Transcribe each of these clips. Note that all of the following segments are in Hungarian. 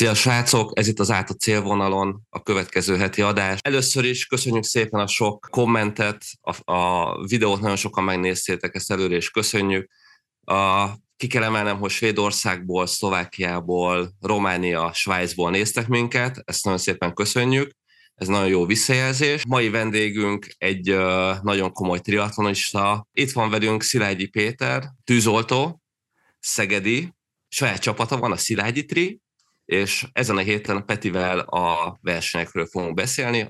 Szia srácok, ez itt az át a célvonalon a következő heti adás. Először is köszönjük szépen a sok kommentet, a, a videót nagyon sokan megnéztétek, ezt előre is köszönjük. A, ki kell emelnem, hogy Svédországból, Szlovákiából, Románia, Svájcból néztek minket, ezt nagyon szépen köszönjük. Ez nagyon jó visszajelzés. Mai vendégünk egy uh, nagyon komoly triatlonista. Itt van velünk Szilágyi Péter, tűzoltó, Szegedi, saját csapata van, a Szilágyi Tri, és ezen a héten Petivel a versenyekről fogunk beszélni.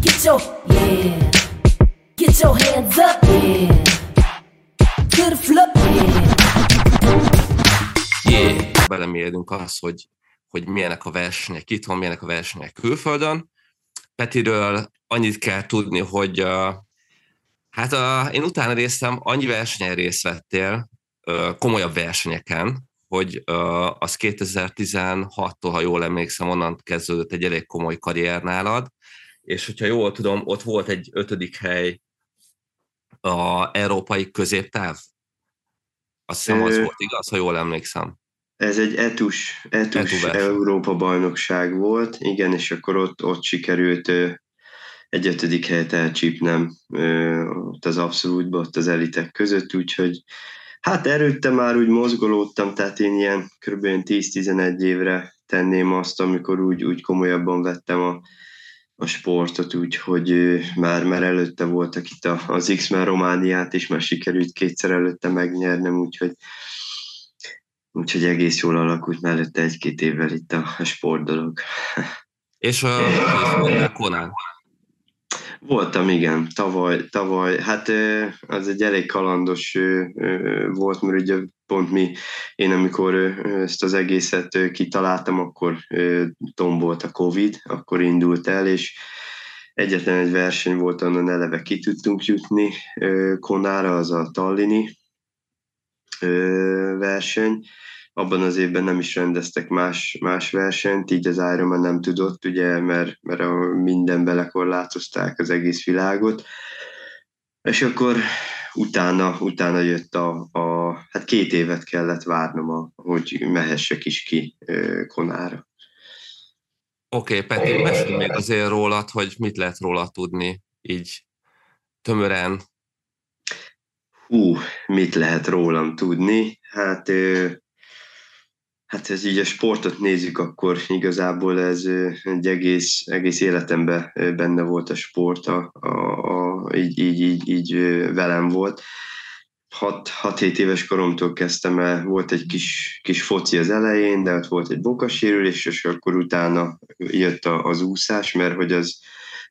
Get your, yeah. Get your hands up, yeah. To the floor, yeah. yeah. Belemérünk az, hogy, hogy milyenek a versenyek itthon, milyenek a versenyek külföldön. Petiről annyit kell tudni, hogy uh, hát uh, én utána résztem, annyi versenyen részt vettél, uh, komolyabb versenyeken, hogy az 2016-tól, ha jól emlékszem, onnan kezdődött egy elég komoly karrier nálad, és hogyha jól tudom, ott volt egy ötödik hely a európai középtáv. Azt hiszem, az volt igaz, ha jól emlékszem. Ez egy etus, etus Európa bajnokság volt, igen, és akkor ott, ott sikerült egy ötödik helyet elcsípnem ott az abszolútban, ott az elitek között, úgyhogy Hát erőtte már úgy mozgolódtam, tehát én ilyen kb. 10-11 évre tenném azt, amikor úgy, úgy komolyabban vettem a, a sportot, úgyhogy már, már előtte voltak itt az X-Men Romániát, és már sikerült kétszer előtte megnyernem, úgyhogy, úgyhogy egész jól alakult mellette egy-két évvel itt a, a sport dolog. És a Konán? Voltam, igen, tavaly, tavaly, hát az egy elég kalandos volt, mert ugye pont mi, én amikor ezt az egészet kitaláltam, akkor tombolt a Covid, akkor indult el, és egyetlen egy verseny volt, onnan eleve ki tudtunk jutni Konára, az a Tallini verseny, abban az évben nem is rendeztek más, más versenyt, így az Ironman nem tudott, ugye, mert, mert a minden belekorlátozták az egész világot. És akkor utána, utána jött a, a, hát két évet kellett várnom, a, hogy mehessek is ki Konára. Oké, okay, Peti, mesélj még azért rólad, hogy mit lehet róla tudni, így tömören. Hú, mit lehet rólam tudni? Hát Hát ez így a sportot nézzük, akkor igazából ez egy egész, egész életemben benne volt a sport, a, a, a, így, így, így, így velem volt. 6-7 éves koromtól kezdtem el, volt egy kis, kis foci az elején, de ott volt egy bokasérülés, és akkor utána jött az úszás, mert hogy az,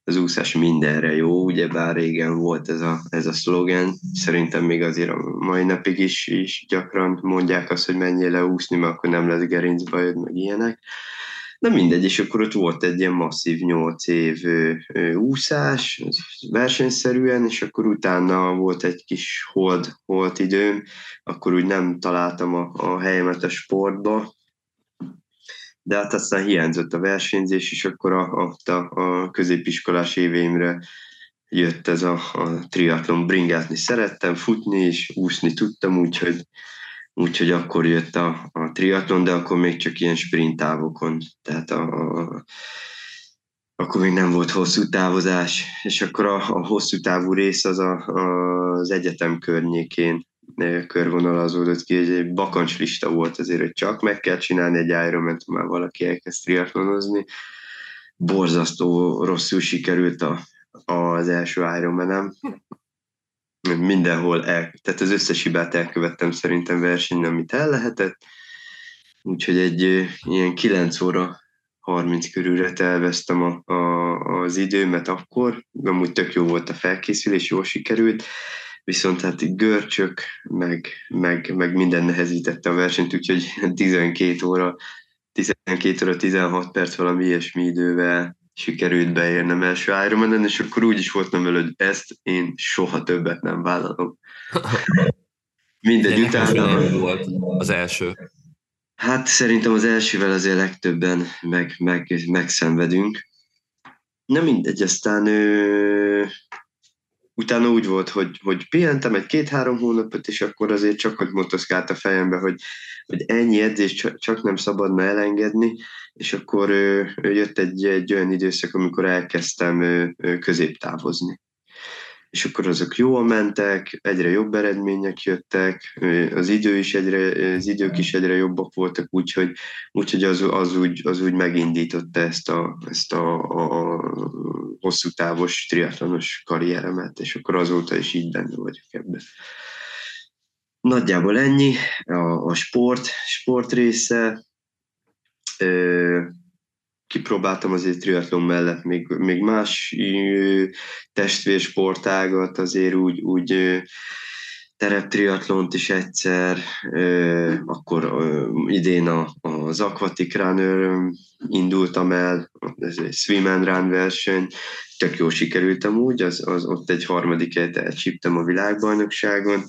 az úszás mindenre jó, ugye bár régen volt ez a, ez a szlogen, szerintem még azért a mai napig is, is gyakran mondják azt, hogy menjél le úszni, mert akkor nem lesz gerincbajod, meg ilyenek. Na mindegy, és akkor ott volt egy ilyen masszív nyolc év ö, ö, úszás, versenyszerűen, és akkor utána volt egy kis hold, hold időm, akkor úgy nem találtam a, a helyemet a sportba, de hát aztán hiányzott a versenyzés, és akkor a, a, a középiskolás éveimre jött ez a, a triatlon. Bringázni szerettem, futni és úszni tudtam, úgyhogy, úgyhogy akkor jött a, a triatlon, de akkor még csak ilyen sprint távokon, tehát a, a, akkor még nem volt hosszú távozás, és akkor a, a hosszú távú rész az a, a, az egyetem környékén körvonalazódott ki, hogy egy bakancslista volt azért, hogy csak meg kell csinálni egy Ironman, már valaki elkezd triatlonozni. Borzasztó rosszul sikerült a, az első Ironmanem. Mindenhol el, tehát az összes hibát elkövettem szerintem versenyen, amit el lehetett. Úgyhogy egy ilyen 9 óra 30 körülre terveztem a, a, az időmet akkor, amúgy tök jó volt a felkészülés, jól sikerült, viszont hát görcsök, meg, meg, meg minden nehezítette a versenyt, úgyhogy 12 óra, 12 óra 16 perc valami ilyesmi idővel sikerült beérnem első Ironman-en, és akkor úgy is voltam hogy ezt én soha többet nem vállalom. Mindegy, utána... volt az első? Hát szerintem az elsővel azért legtöbben meg, meg, megszenvedünk. Na mindegy, aztán ő, utána úgy volt, hogy, hogy pihentem egy két-három hónapot, és akkor azért csak, hogy motoszkált a fejembe, hogy, hogy ennyi edzés csak, nem szabadna elengedni, és akkor ö, jött egy, egy olyan időszak, amikor elkezdtem ö, ö, középtávozni és akkor azok jól mentek, egyre jobb eredmények jöttek, az idő is egyre, az idők is egyre jobbak voltak, úgyhogy, úgyhogy az, az, úgy, az úgy megindította ezt a, ezt a, a hosszú távos triatlonos karrieremet, és akkor azóta is így benne vagyok ebben. Nagyjából ennyi a, a sport, sport része kipróbáltam azért triatlon mellett még, még más testvérsportágat, azért úgy, úgy tereptriatlont is egyszer, akkor idén az Aquatic Runner indultam el, ez egy swim and run verseny, tök jó sikerültem úgy, az, az ott egy harmadik elcsíptem a világbajnokságon,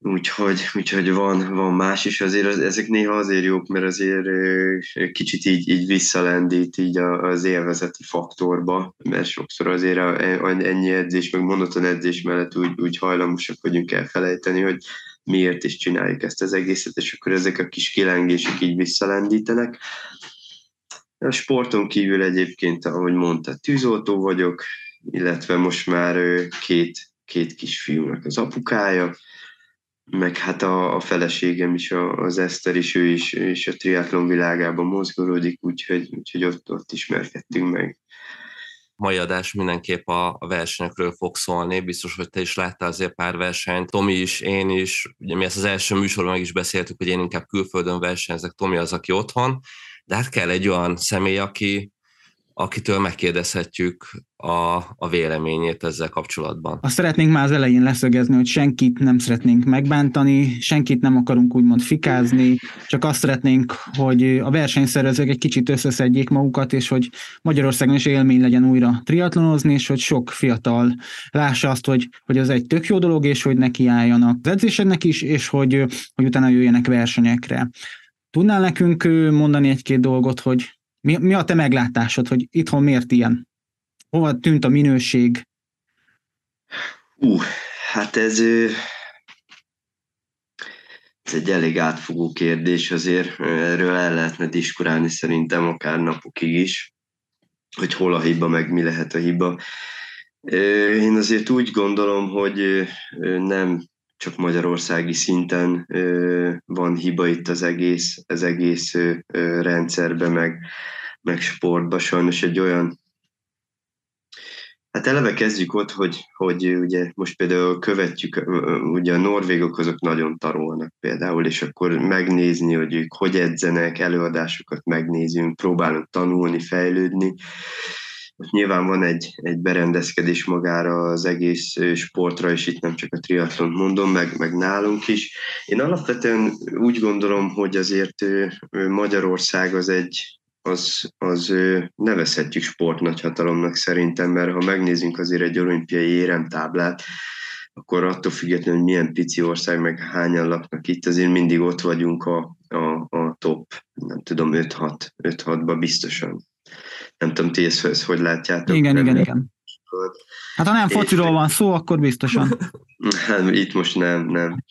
Úgyhogy, úgyhogy van, van más is, azért ezek néha azért jók, mert azért kicsit így, így visszalendít így az élvezeti faktorba, mert sokszor azért ennyi edzés, meg monoton edzés mellett úgy, úgy hajlamosak vagyunk elfelejteni, hogy miért is csináljuk ezt az egészet, és akkor ezek a kis kilengések így visszalendítenek. A sporton kívül egyébként, ahogy mondta, tűzoltó vagyok, illetve most már két, két kisfiúnak az apukája, meg hát a, a feleségem is, a, az Eszter is, ő is, is a triatlon világában mozgolódik, úgyhogy, úgyhogy ott, ott ismerkedtünk meg. Mai adás mindenképp a, a versenyekről fog szólni, biztos, hogy te is láttál azért pár versenyt, Tomi is, én is, ugye mi ezt az első műsorban meg is beszéltük, hogy én inkább külföldön versenyzek, Tomi az, aki otthon, de hát kell egy olyan személy, aki, akitől megkérdezhetjük a, a véleményét ezzel kapcsolatban. Azt szeretnénk már az elején leszögezni, hogy senkit nem szeretnénk megbántani, senkit nem akarunk úgymond fikázni, csak azt szeretnénk, hogy a versenyszervezők egy kicsit összeszedjék magukat, és hogy Magyarországon is élmény legyen újra triatlonozni, és hogy sok fiatal lássa azt, hogy, hogy az egy tök jó dolog, és hogy nekiálljanak az edzésednek is, és hogy, hogy utána jöjjenek versenyekre. Tudnál nekünk mondani egy-két dolgot, hogy mi, mi a te meglátásod, hogy itthon miért ilyen? Hova tűnt a minőség? Uh, hát ez, ez egy elég átfogó kérdés, azért erről el lehetne diskurálni szerintem akár napokig is, hogy hol a hiba, meg mi lehet a hiba. Én azért úgy gondolom, hogy nem csak magyarországi szinten van hiba itt az egész, az egész rendszerben, meg, meg sportban. Sajnos egy olyan Hát eleve kezdjük ott, hogy, hogy ugye most például követjük, ugye a norvégok azok nagyon tarolnak például, és akkor megnézni, hogy ők hogy edzenek, előadásokat megnézünk, próbálunk tanulni, fejlődni, most nyilván van egy, egy berendezkedés magára az egész sportra, és itt nem csak a triatlont mondom, meg, meg nálunk is. Én alapvetően úgy gondolom, hogy azért Magyarország az egy, az, az nevezhetjük sportnagyhatalomnak szerintem, mert ha megnézzünk azért egy olimpiai éremtáblát, akkor attól függetlenül, hogy milyen pici ország, meg hányan laknak itt, azért mindig ott vagyunk a, a, a top, nem tudom, 5-6-ba biztosan. Nem tudom, ti ezt, ezt hogy látjátok? Igen, igen, igen. Hát ha nem fociról van szó, akkor biztosan. Hát itt most nem, nem.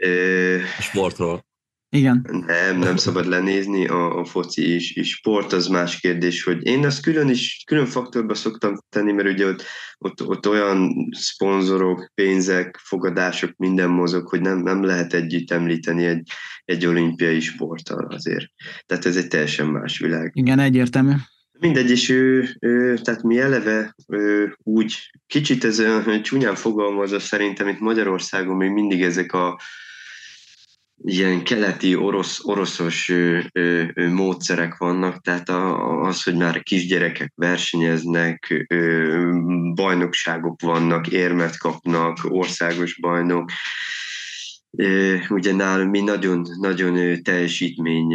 Sportról. Igen. Nem, nem szabad lenézni, a, a foci is, is sport, az más kérdés, hogy én ezt külön is, külön faktorba szoktam tenni, mert ugye ott, ott, ott olyan szponzorok, pénzek, fogadások, minden mozog, hogy nem, nem lehet együtt említeni egy, egy olimpiai sporttal azért. Tehát ez egy teljesen más világ. Igen, egyértelmű. Mindegy, és ő, ő, tehát mi eleve ő, úgy, kicsit ez csúnyán fogalmazva szerintem itt Magyarországon még mindig ezek a ilyen keleti orosz, oroszos ö, ö, ö, módszerek vannak, tehát a, az, hogy már kisgyerekek versenyeznek, ö, bajnokságok vannak, érmet kapnak, országos bajnok, ugye nálunk mi nagyon, nagyon teljesítmény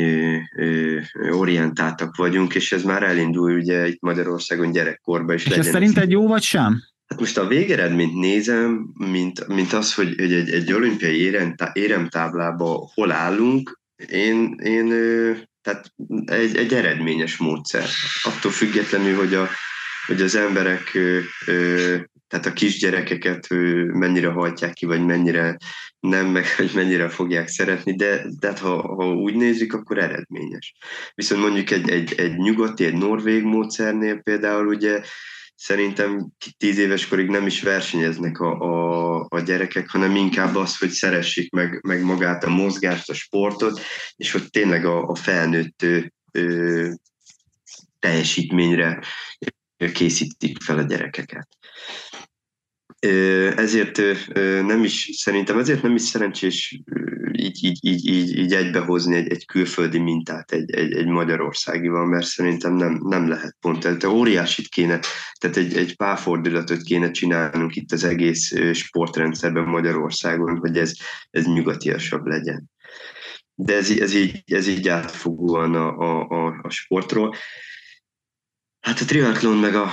orientáltak vagyunk, és ez már elindul ugye itt Magyarországon gyerekkorban is. És ez szerint egy jó vagy sem? Hát most a végeredményt nézem, mint, mint az, hogy, hogy egy, egy olimpiai éremtáblában hol állunk, én, én tehát egy, egy eredményes módszer. Attól függetlenül, hogy, a, hogy az emberek tehát a kisgyerekeket mennyire hajtják ki, vagy mennyire nem, meg hogy mennyire fogják szeretni, de, de hát ha, ha úgy nézzük, akkor eredményes. Viszont mondjuk egy, egy, egy nyugati, egy norvég módszernél például ugye szerintem tíz éves korig nem is versenyeznek a, a, a gyerekek, hanem inkább az, hogy szeressék meg, meg magát a mozgást, a sportot, és hogy tényleg a, a felnőtt ö, teljesítményre készítik fel a gyerekeket. Ezért nem is, szerintem ezért nem is szerencsés így, így, így, így, így egybehozni egy, egy külföldi mintát egy, egy, egy magyarországival, mert szerintem nem, nem lehet pont. Tehát óriásit kéne, tehát egy, egy párfordulatot kéne csinálnunk itt az egész sportrendszerben Magyarországon, hogy ez, ez nyugatiasabb legyen. De ez, ez, így, ez így átfogóan a, a, a, a sportról. Hát a triatlon meg a,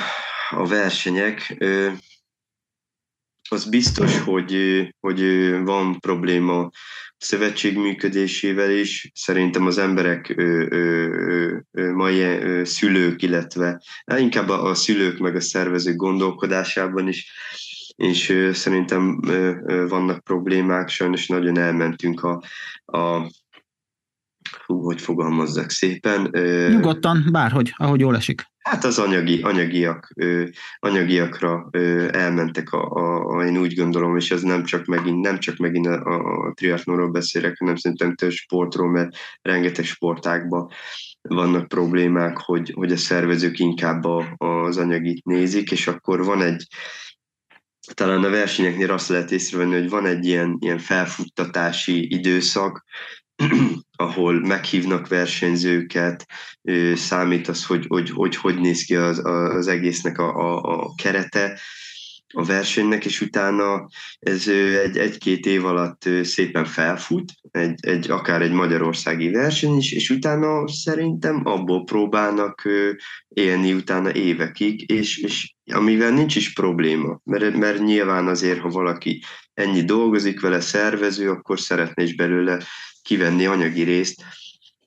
a versenyek, az biztos, hogy, hogy van probléma a szövetség működésével is. Szerintem az emberek, mai szülők, illetve inkább a szülők meg a szervezők gondolkodásában is és szerintem vannak problémák, sajnos nagyon elmentünk a, a hú, hogy fogalmazzak szépen. Nyugodtan, bárhogy, ahogy jól esik. Hát az anyagi, anyagiak, ö, anyagiakra ö, elmentek, a, a, a, én úgy gondolom, és ez nem csak megint, nem csak megint a, a, triatlonról beszélek, hanem szerintem több sportról, mert rengeteg sportákban vannak problémák, hogy, hogy a szervezők inkább a, az anyagit nézik, és akkor van egy, talán a versenyeknél azt lehet észrevenni, hogy van egy ilyen, ilyen felfuttatási időszak, ahol meghívnak versenyzőket, számít az, hogy hogy, hogy, hogy néz ki az, az egésznek a, a, a kerete a versenynek, és utána ez egy, egy-két év alatt szépen felfut, egy, egy, akár egy magyarországi verseny is, és utána szerintem abból próbálnak élni utána évekig, és, és amivel nincs is probléma, mert, mert nyilván azért, ha valaki ennyi dolgozik vele, szervező, akkor szeretne is belőle kivenni anyagi részt,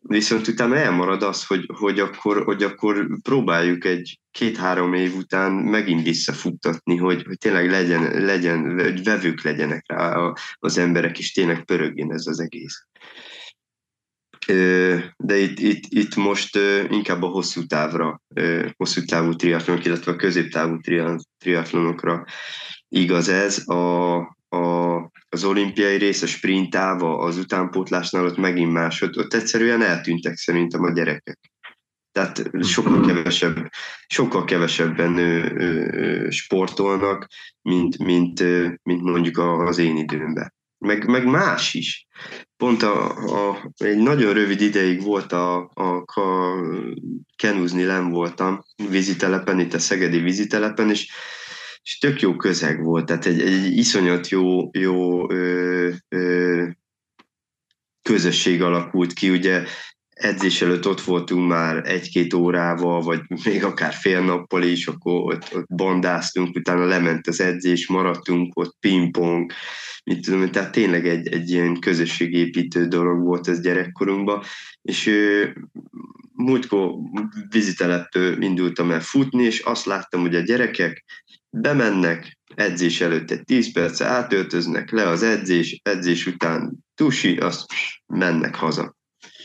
viszont utána elmarad az, hogy, hogy, akkor, hogy akkor próbáljuk egy két-három év után megint visszafuttatni, hogy, hogy tényleg legyen, legyen, hogy vevők legyenek rá az emberek, és tényleg pörögjön ez az egész. De itt, itt, itt most inkább a hosszú távra, hosszú távú triatlonok, illetve a középtávú triatlonokra igaz ez. A, a, az olimpiai rész, a sprint táva, az utánpótlásnál ott megint más, ott, ott egyszerűen eltűntek szerintem a gyerekek. Tehát sokkal kevesebb, sokkal kevesebben ö, ö, sportolnak, mint, mint, mint mondjuk az én időmben. Meg, meg más is. Pont a, a, egy nagyon rövid ideig volt a, a, a kenúzni nem voltam vízitelepen, itt a Szegedi vízitelepen, és és tök jó közeg volt, tehát egy, egy iszonyat jó, jó ö, ö, közösség alakult ki, ugye edzés előtt ott voltunk már egy-két órával, vagy még akár fél nappal is, akkor ott, ott bandáztunk, utána lement az edzés, maradtunk ott pingpong, mit tudom, tehát tényleg egy, egy ilyen közösségépítő dolog volt ez gyerekkorunkban, és ö, múltkor víziteleptől indultam el futni, és azt láttam, hogy a gyerekek bemennek, edzés előtt egy 10 perce átöltöznek, le az edzés, edzés után tusi, azt mennek haza.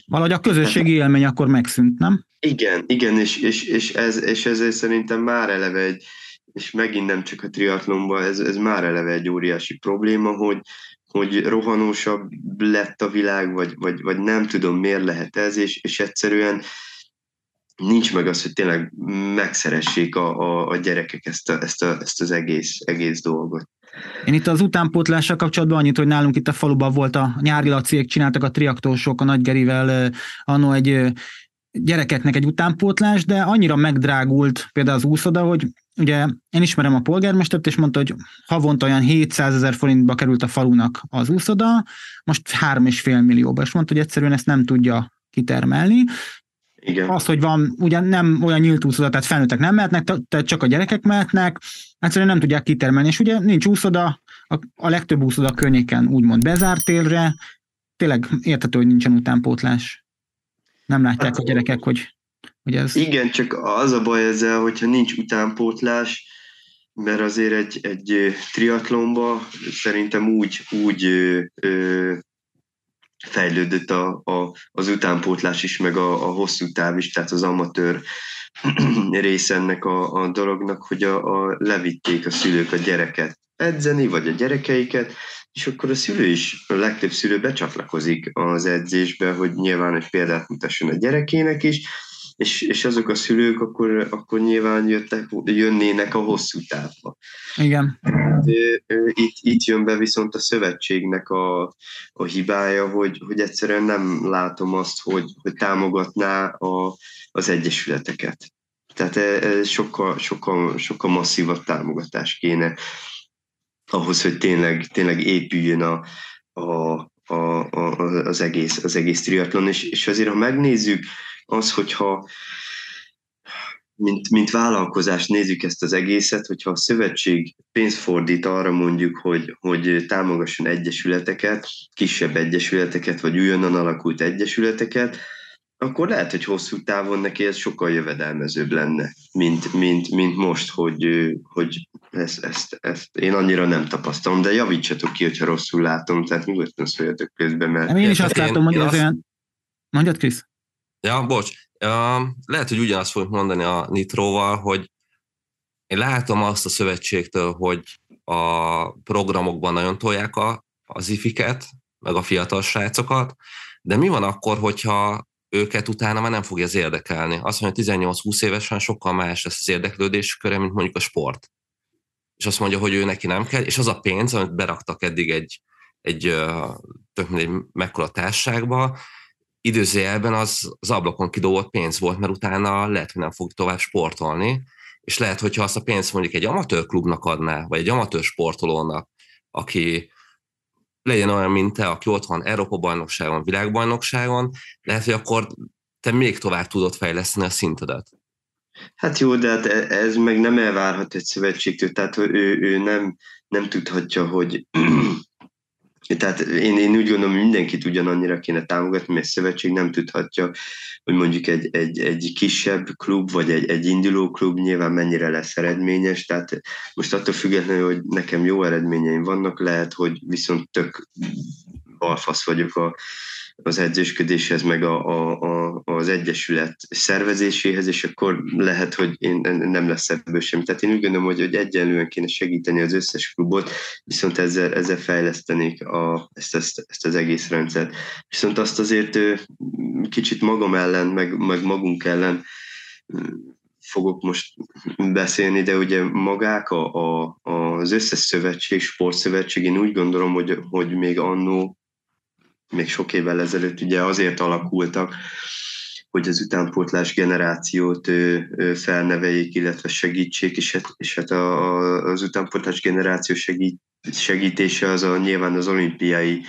Valahogy a közösségi élmény akkor megszűnt, nem? Igen, igen, és, és, és, ez, és ez szerintem már eleve egy, és megint nem csak a triatlonban, ez, ez már eleve egy óriási probléma, hogy, hogy rohanósabb lett a világ, vagy, vagy, vagy nem tudom miért lehet ez, és, és egyszerűen nincs meg az, hogy tényleg megszeressék a, a, a gyerekek ezt, a, ezt, a, ezt az egész, egész dolgot. Én itt az utánpótlással kapcsolatban annyit, hogy nálunk itt a faluban volt a nyári laciek, csináltak a triaktósok a Nagygerivel annó egy gyerekeknek egy utánpótlás, de annyira megdrágult például az úszoda, hogy ugye én ismerem a polgármestert, és mondta, hogy havonta olyan 700 ezer forintba került a falunak az úszoda, most 3,5 millióba, és mondta, hogy egyszerűen ezt nem tudja kitermelni, igen. Az, hogy van, ugyan nem olyan nyílt úszoda, tehát felnőttek nem mehetnek, tehát csak a gyerekek mehetnek, egyszerűen nem tudják kitermelni, és ugye nincs úszoda, a, a legtöbb úszoda környéken úgymond bezárt télre, tényleg érthető, hogy nincsen utánpótlás. Nem látják hát, a gyerekek, hogy, hogy ez... Igen, csak az a baj ezzel, hogyha nincs utánpótlás, mert azért egy, egy triatlonba szerintem úgy, úgy ö, ö, fejlődött a, a, az utánpótlás is, meg a, a hosszú táv is, tehát az amatőr része ennek a, a dolognak, hogy a, a levitték a szülők a gyereket edzeni, vagy a gyerekeiket, és akkor a szülő is, a legtöbb szülő becsatlakozik az edzésbe, hogy nyilván egy példát mutasson a gyerekének is, és, és azok a szülők akkor, akkor nyilván jöttek, jönnének a hosszú távba. Igen. Itt, itt jön be viszont a szövetségnek a, a hibája, hogy, hogy egyszerűen nem látom azt, hogy, hogy támogatná a, az egyesületeket. Tehát ez sokkal, sokkal, sokkal masszívabb támogatás kéne ahhoz, hogy tényleg, tényleg épüljön a, a, a, a, az, egész, az egész triatlon, és, és azért, ha megnézzük, az, hogyha mint, mint vállalkozást nézzük ezt az egészet, hogyha a szövetség pénzt fordít arra mondjuk, hogy, hogy támogasson egyesületeket, kisebb egyesületeket, vagy újonnan alakult egyesületeket, akkor lehet, hogy hosszú távon neki ez sokkal jövedelmezőbb lenne, mint, mint, mint most, hogy, hogy ezt, ezt, ezt én annyira nem tapasztalom, de javítsatok ki, hogyha rosszul látom, tehát nyugodtan szóljatok közben, mert... Én is azt látom, hogy ez olyan... Mondjad, Krisz? Ja, bocs. Lehet, hogy ugyanazt fogjuk mondani a Nitróval, hogy én látom azt a szövetségtől, hogy a programokban nagyon tolják a, az ifiket, meg a fiatal srácokat, de mi van akkor, hogyha őket utána már nem fogja az érdekelni? Azt mondja, 18-20 évesen sokkal más lesz az érdeklődés köre, mint mondjuk a sport. És azt mondja, hogy ő neki nem kell, és az a pénz, amit beraktak eddig egy, egy tök mindegy mekkora társaságba, időzőjelben az, az ablakon kidobott pénz volt, mert utána lehet, hogy nem fog tovább sportolni, és lehet, hogyha azt a pénzt mondjuk egy amatőr klubnak adná, vagy egy amatőr sportolónak, aki legyen olyan, mint te, aki ott van Európa-bajnokságon, világbajnokságon, lehet, hogy akkor te még tovább tudod fejleszteni a szintedet. Hát jó, de hát e- ez meg nem elvárhat egy szövetségtől, tehát ő, ő nem, nem tudhatja, hogy tehát én, én úgy gondolom, hogy mindenkit ugyanannyira kéne támogatni, mert szövetség nem tudhatja, hogy mondjuk egy, egy, egy kisebb klub, vagy egy, egy induló klub nyilván mennyire lesz eredményes, tehát most attól függetlenül, hogy nekem jó eredményeim vannak, lehet, hogy viszont tök balfasz vagyok a, az edzősködéshez, meg a, a, a, az egyesület szervezéséhez, és akkor lehet, hogy én, nem lesz ebből semmi. Tehát én úgy gondolom, hogy, hogy egyenlően kéne segíteni az összes klubot, viszont ezzel, ezzel fejlesztenék a, ezt, ezt, ezt az egész rendszert. Viszont azt azért kicsit magam ellen, meg, meg magunk ellen fogok most beszélni, de ugye magák a, a, az összes szövetség, sportszövetség, én úgy gondolom, hogy, hogy még annó még sok évvel ezelőtt ugye azért alakultak, hogy az utánpótlás generációt felneveljék, illetve segítsék, és hát, és hát a, az utánpótlás generáció segít, segítése az a, nyilván az olimpiai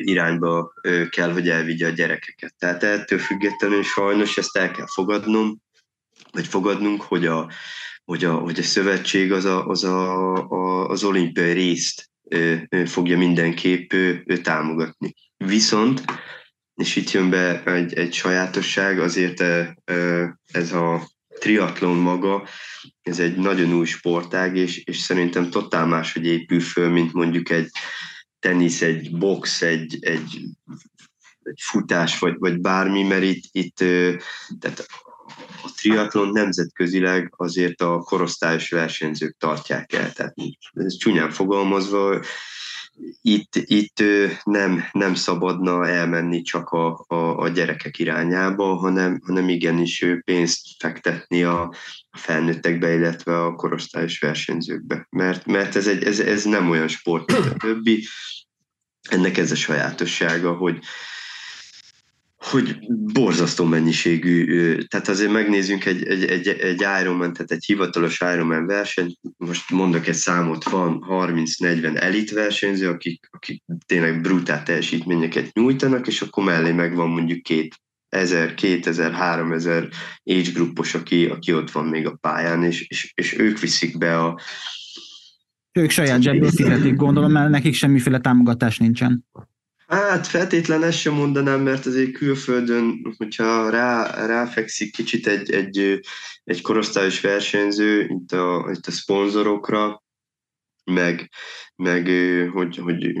irányba kell, hogy elvigye a gyerekeket. Tehát ettől függetlenül sajnos ezt el kell fogadnom, vagy fogadnunk, hogy a, hogy a, hogy a szövetség az, a, az, a, a, az olimpiai részt fogja mindenképp támogatni. Viszont, és itt jön be egy, egy sajátosság, azért ez a triatlon maga, ez egy nagyon új sportág, és, és szerintem totál máshogy épül föl, mint mondjuk egy tenisz, egy box, egy, egy, egy futás, vagy, vagy bármi, mert itt, itt tehát a triatlon nemzetközileg azért a korosztályos versenyzők tartják el. Tehát ez csúnyán fogalmazva, itt, itt nem, nem szabadna elmenni csak a, a, a gyerekek irányába, hanem, hanem igenis pénzt fektetni a felnőttekbe, illetve a korosztályos versenyzőkbe. Mert, mert ez, egy, ez, ez nem olyan sport, mint a többi. Ennek ez a sajátossága, hogy, hogy borzasztó mennyiségű, tehát azért megnézzünk egy, egy, egy, egy Ironman, tehát egy hivatalos Ironman verseny, most mondok egy számot, van 30-40 elit versenyző, akik, akik tényleg brutál teljesítményeket nyújtanak, és akkor mellé meg van mondjuk két 1000, 2000, 3000 age grupos, aki, aki ott van még a pályán, és, és, és ők viszik be a... Ők saját zsebből fizetik, gondolom, mert nekik semmiféle támogatás nincsen. Hát feltétlen ezt sem mondanám, mert azért külföldön, hogyha rá, ráfekszik kicsit egy, egy, egy korosztályos versenyző, itt a, itt a szponzorokra, meg, meg hogy, hogy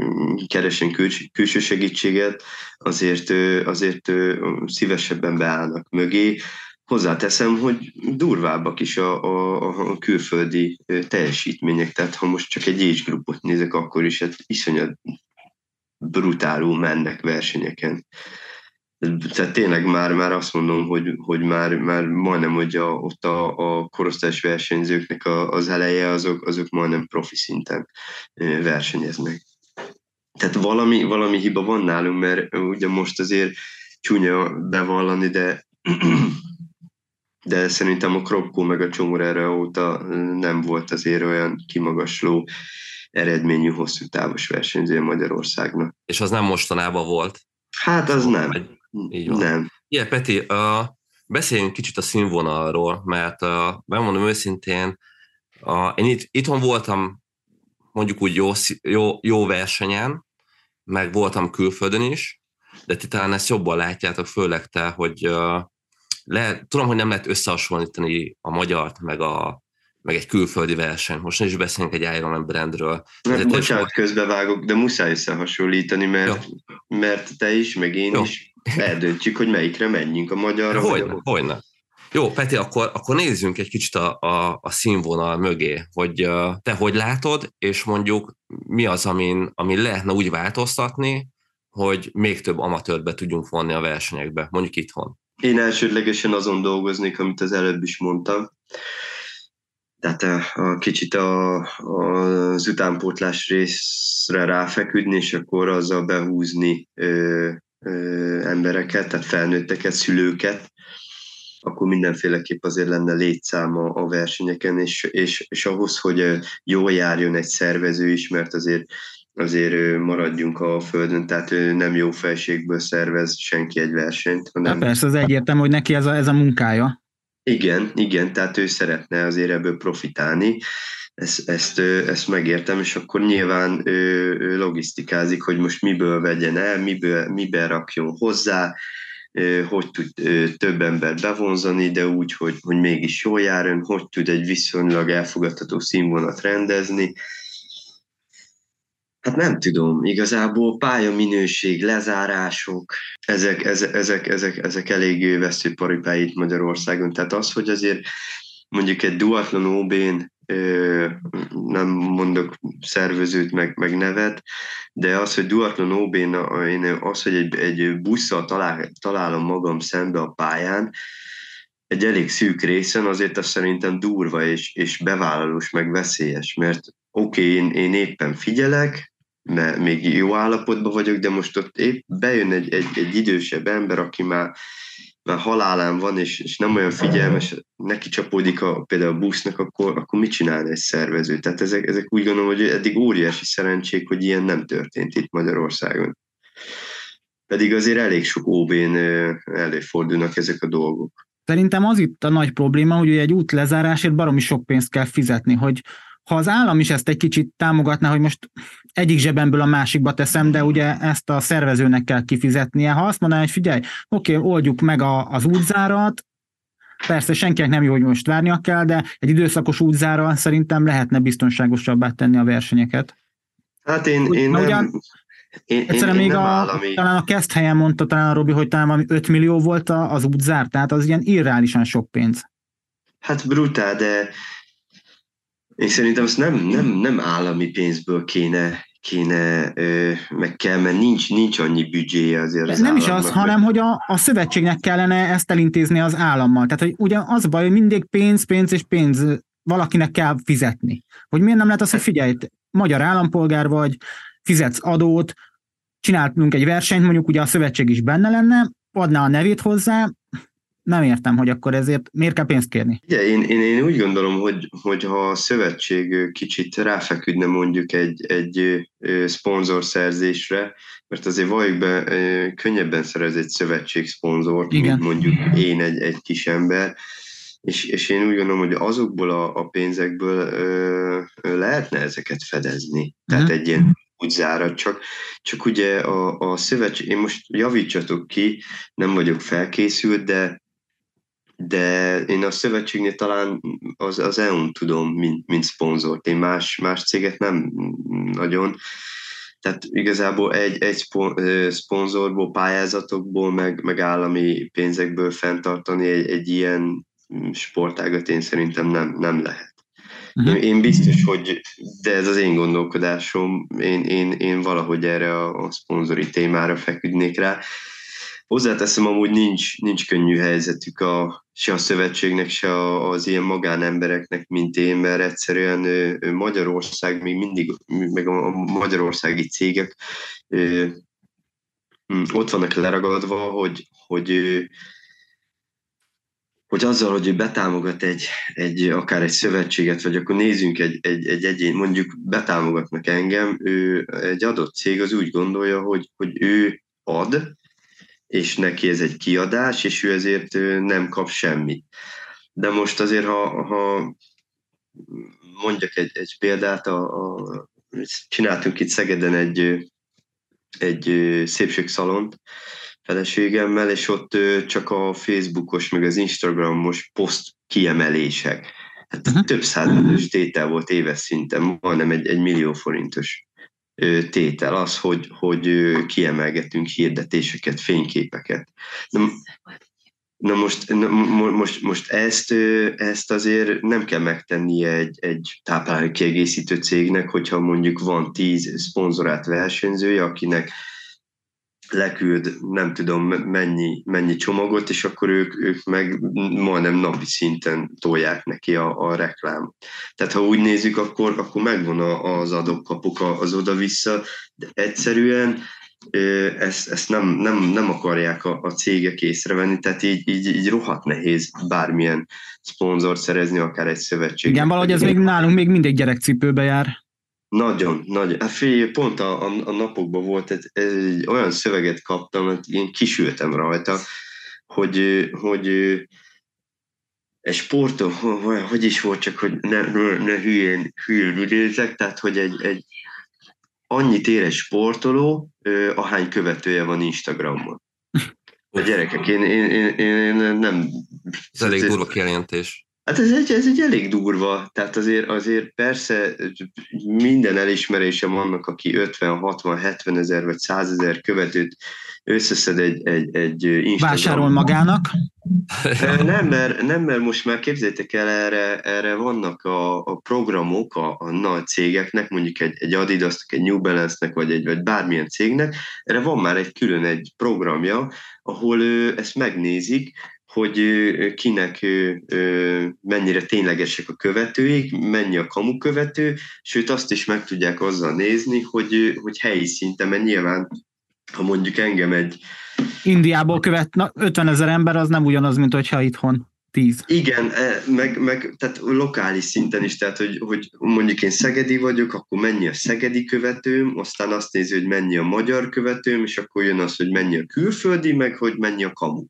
keresen küls, külső segítséget, azért, azért szívesebben beállnak mögé. Hozzáteszem, hogy durvábbak is a, a, a külföldi teljesítmények, tehát ha most csak egy age groupot nézek, akkor is hát iszonyat brutálul mennek versenyeken. Tehát tényleg már, már azt mondom, hogy, hogy már, már majdnem, hogy a, ott a, a korosztályos versenyzőknek a, az eleje, azok, azok majdnem profi szinten versenyeznek. Tehát valami, valami hiba van nálunk, mert ugye most azért csúnya bevallani, de de szerintem a Kropko meg a Csomor erre óta nem volt azért olyan kimagasló eredményű hosszú távos versenyző Magyarországnak. És az nem mostanában volt? Hát az nem. Így van. Nem. Igen, Peti, uh, beszéljünk kicsit a színvonalról, mert uh, megmondom őszintén, uh, én itt, itthon voltam mondjuk úgy jó, jó, jó versenyen, meg voltam külföldön is, de ti talán ezt jobban látjátok, főleg te, hogy uh, le, tudom, hogy nem lehet összehasonlítani a magyart, meg a, meg egy külföldi verseny. Most is beszélünk egy Ironman brandről. Mert bocsánat, közbevágok, de muszáj összehasonlítani, mert, mert te is, meg én Jó. is eldöntjük, hogy melyikre menjünk, a magyarra hogyne, vagy a... Hogyne. Jó, Peti, akkor, akkor nézzünk egy kicsit a, a, a színvonal mögé, hogy uh, te hogy látod, és mondjuk mi az, amin, amin lehetne úgy változtatni, hogy még több amatőrt be tudjunk vonni a versenyekbe, mondjuk itthon. Én elsődlegesen azon dolgoznék, amit az előbb is mondtam, tehát a, a kicsit a, a, az utánpótlás részre ráfeküdni, és akkor azzal behúzni ö, ö, embereket, tehát felnőtteket, szülőket, akkor mindenféleképp azért lenne létszáma a versenyeken, és, és, és ahhoz, hogy jól járjon egy szervező is, mert azért azért maradjunk a földön, tehát nem jó felségből szervez senki egy versenyt. Hanem... persze, az egyértelmű, hogy neki ez a, ez a munkája. Igen, igen, tehát ő szeretne azért ebből profitálni, ezt, ezt, ezt megértem, és akkor nyilván ő, ő logisztikázik, hogy most miből vegyen el, miből, miben rakjon hozzá, hogy tud több embert bevonzani, de úgy, hogy, hogy mégis jól járjon, hogy tud egy viszonylag elfogadható színvonalat rendezni, Hát nem tudom, igazából pályaminőség, lezárások, ezek, ezek, ezek, ezek, ezek elég veszőparipái itt Magyarországon. Tehát az, hogy azért mondjuk egy duatlon OB-n nem mondok szervezőt meg, meg nevet, de az, hogy duatlon OB-n én az, hogy egy, egy busszal talál, találom magam szembe a pályán, egy elég szűk részen, azért az szerintem durva és, és bevállalós, meg veszélyes, mert oké, okay, én, én éppen figyelek, mert még jó állapotban vagyok, de most ott épp bejön egy, egy, egy idősebb ember, aki már, már halálán van, és, és nem olyan figyelmes, neki csapódik a, például a busznak, akkor, akkor mit csinál egy szervező? Tehát ezek, ezek úgy gondolom, hogy eddig óriási szerencsék, hogy ilyen nem történt itt Magyarországon. Pedig azért elég sok OB-n előfordulnak ezek a dolgok. Szerintem az itt a nagy probléma, hogy egy út lezárásért baromi sok pénzt kell fizetni, hogy ha az állam is ezt egy kicsit támogatná, hogy most egyik zsebemből a másikba teszem, de ugye ezt a szervezőnek kell kifizetnie. Ha azt mondaná, hogy figyelj, oké, oldjuk meg a, az útzárat, Persze senkinek nem jó, hogy most várnia kell, de egy időszakos útzára szerintem lehetne biztonságosabbá tenni a versenyeket. Hát én, én nem... Ugyan, én, Egyszerűen én, még én a, állami... talán a kezd helyen mondta talán a Robi, hogy talán 5 millió volt az útzár, tehát az ilyen irreálisan sok pénz. Hát brutál, de én szerintem azt nem, nem, nem állami pénzből kéne kéne, ö, meg kell, mert nincs, nincs annyi büdzséje azért az Nem is az, hanem hogy a, a szövetségnek kellene ezt elintézni az állammal. Tehát, hogy ugye az baj, hogy mindig pénz, pénz és pénz valakinek kell fizetni. Hogy miért nem lehet az, hogy figyelj, magyar állampolgár vagy, fizetsz adót, csináltunk egy versenyt, mondjuk ugye a szövetség is benne lenne, adná a nevét hozzá, nem értem, hogy akkor ezért miért kell pénzt kérni. Igen, én, én, én úgy gondolom, hogy, hogy ha a szövetség kicsit ráfeküdne mondjuk egy, egy szponzorszerzésre, mert azért valljuk be, könnyebben szerez egy szövetség szponzort, Igen. mint mondjuk én egy, egy kis ember, és, és én úgy gondolom, hogy azokból a, a pénzekből ö, lehetne ezeket fedezni. Tehát uh-huh. egy ilyen úgy zárad, csak, csak ugye a, a szövetség, én most javítsatok ki, nem vagyok felkészült, de de én a szövetségnél talán az, az EU-n tudom, mint, mint szponzort. Én más, más céget nem nagyon. Tehát igazából egy, egy szponzorból, pályázatokból, meg, meg állami pénzekből fenntartani egy, egy ilyen sportágat én szerintem nem, nem lehet. Uh-huh. Én biztos, hogy, de ez az én gondolkodásom, én, én, én valahogy erre a, a szponzori témára feküdnék rá. Hozzáteszem, amúgy nincs, nincs könnyű helyzetük a, se a szövetségnek, se a, az ilyen magánembereknek, mint én, mert egyszerűen Magyarország még mindig, meg a magyarországi cégek hm, ott vannak leragadva, hogy, hogy hogy azzal, hogy ő betámogat egy, egy, akár egy szövetséget, vagy akkor nézzünk egy, egy, egy egyén, mondjuk betámogatnak engem, ő egy adott cég az úgy gondolja, hogy, hogy ő ad, és neki ez egy kiadás, és ő ezért nem kap semmit. De most azért, ha, ha mondjak egy, egy példát, a, a, csináltunk itt Szegeden egy, egy szépségszalont feleségemmel, és ott csak a Facebookos, meg az Instagramos poszt kiemelések. Hát uh-huh. több százezres tétel volt éves szinten, majdnem egy, egy millió forintos tétel az, hogy, hogy kiemelgetünk hirdetéseket, fényképeket. Na, na most, na, most, most ezt, ezt azért nem kell megtennie egy, egy táplálék kiegészítő cégnek, hogyha mondjuk van tíz szponzorát versenyzője, akinek leküld nem tudom mennyi, mennyi csomagot, és akkor ők, ők meg majdnem napi szinten tolják neki a, a reklám. Tehát ha úgy nézzük, akkor, akkor megvan az adok-kapok az oda-vissza, de egyszerűen ezt, ezt nem, nem, nem akarják a, a cégek észrevenni, tehát így, így, így rohadt nehéz bármilyen szponzort szerezni, akár egy szövetség. Igen, valahogy ez még nálunk még mindig gyerekcipőbe jár. Nagyon, nagyon. Hát figyelj, pont a, a, a napokban volt, egy, egy olyan szöveget kaptam, hogy én kisültem rajta, hogy, hogy egy sportol, hogy is volt, csak hogy ne, ne, hülyén, hülyén idézek, tehát hogy egy, egy annyit ér egy sportoló, ahány követője van Instagramon. A gyerekek, én, én, én, én nem... Ez elég durva kijelentés. Hát ez egy, ez egy elég durva, tehát azért, azért persze minden elismerésem annak, aki 50, 60, 70 ezer vagy 100 ezer követőt összeszed egy, egy, egy Instagram. Vásárol magának? Nem mert, nem, mert most már képzétek el, erre, erre vannak a, a programok a, a nagy cégeknek, mondjuk egy, egy Adidasnak, egy New Balance-nek, vagy egy vagy bármilyen cégnek, erre van már egy külön egy programja, ahol ő, ezt megnézik, hogy kinek mennyire ténylegesek a követőik, mennyi a kamu követő, sőt azt is meg tudják azzal nézni, hogy, hogy helyi szinten, mert nyilván, ha mondjuk engem egy... Indiából követ na, 50 ezer ember, az nem ugyanaz, mint hogyha itthon. 10. Igen, e, meg, meg tehát lokális szinten is, tehát hogy, hogy mondjuk én szegedi vagyok, akkor mennyi a szegedi követőm, aztán azt nézi, hogy mennyi a magyar követőm, és akkor jön az, hogy mennyi a külföldi, meg hogy mennyi a kamu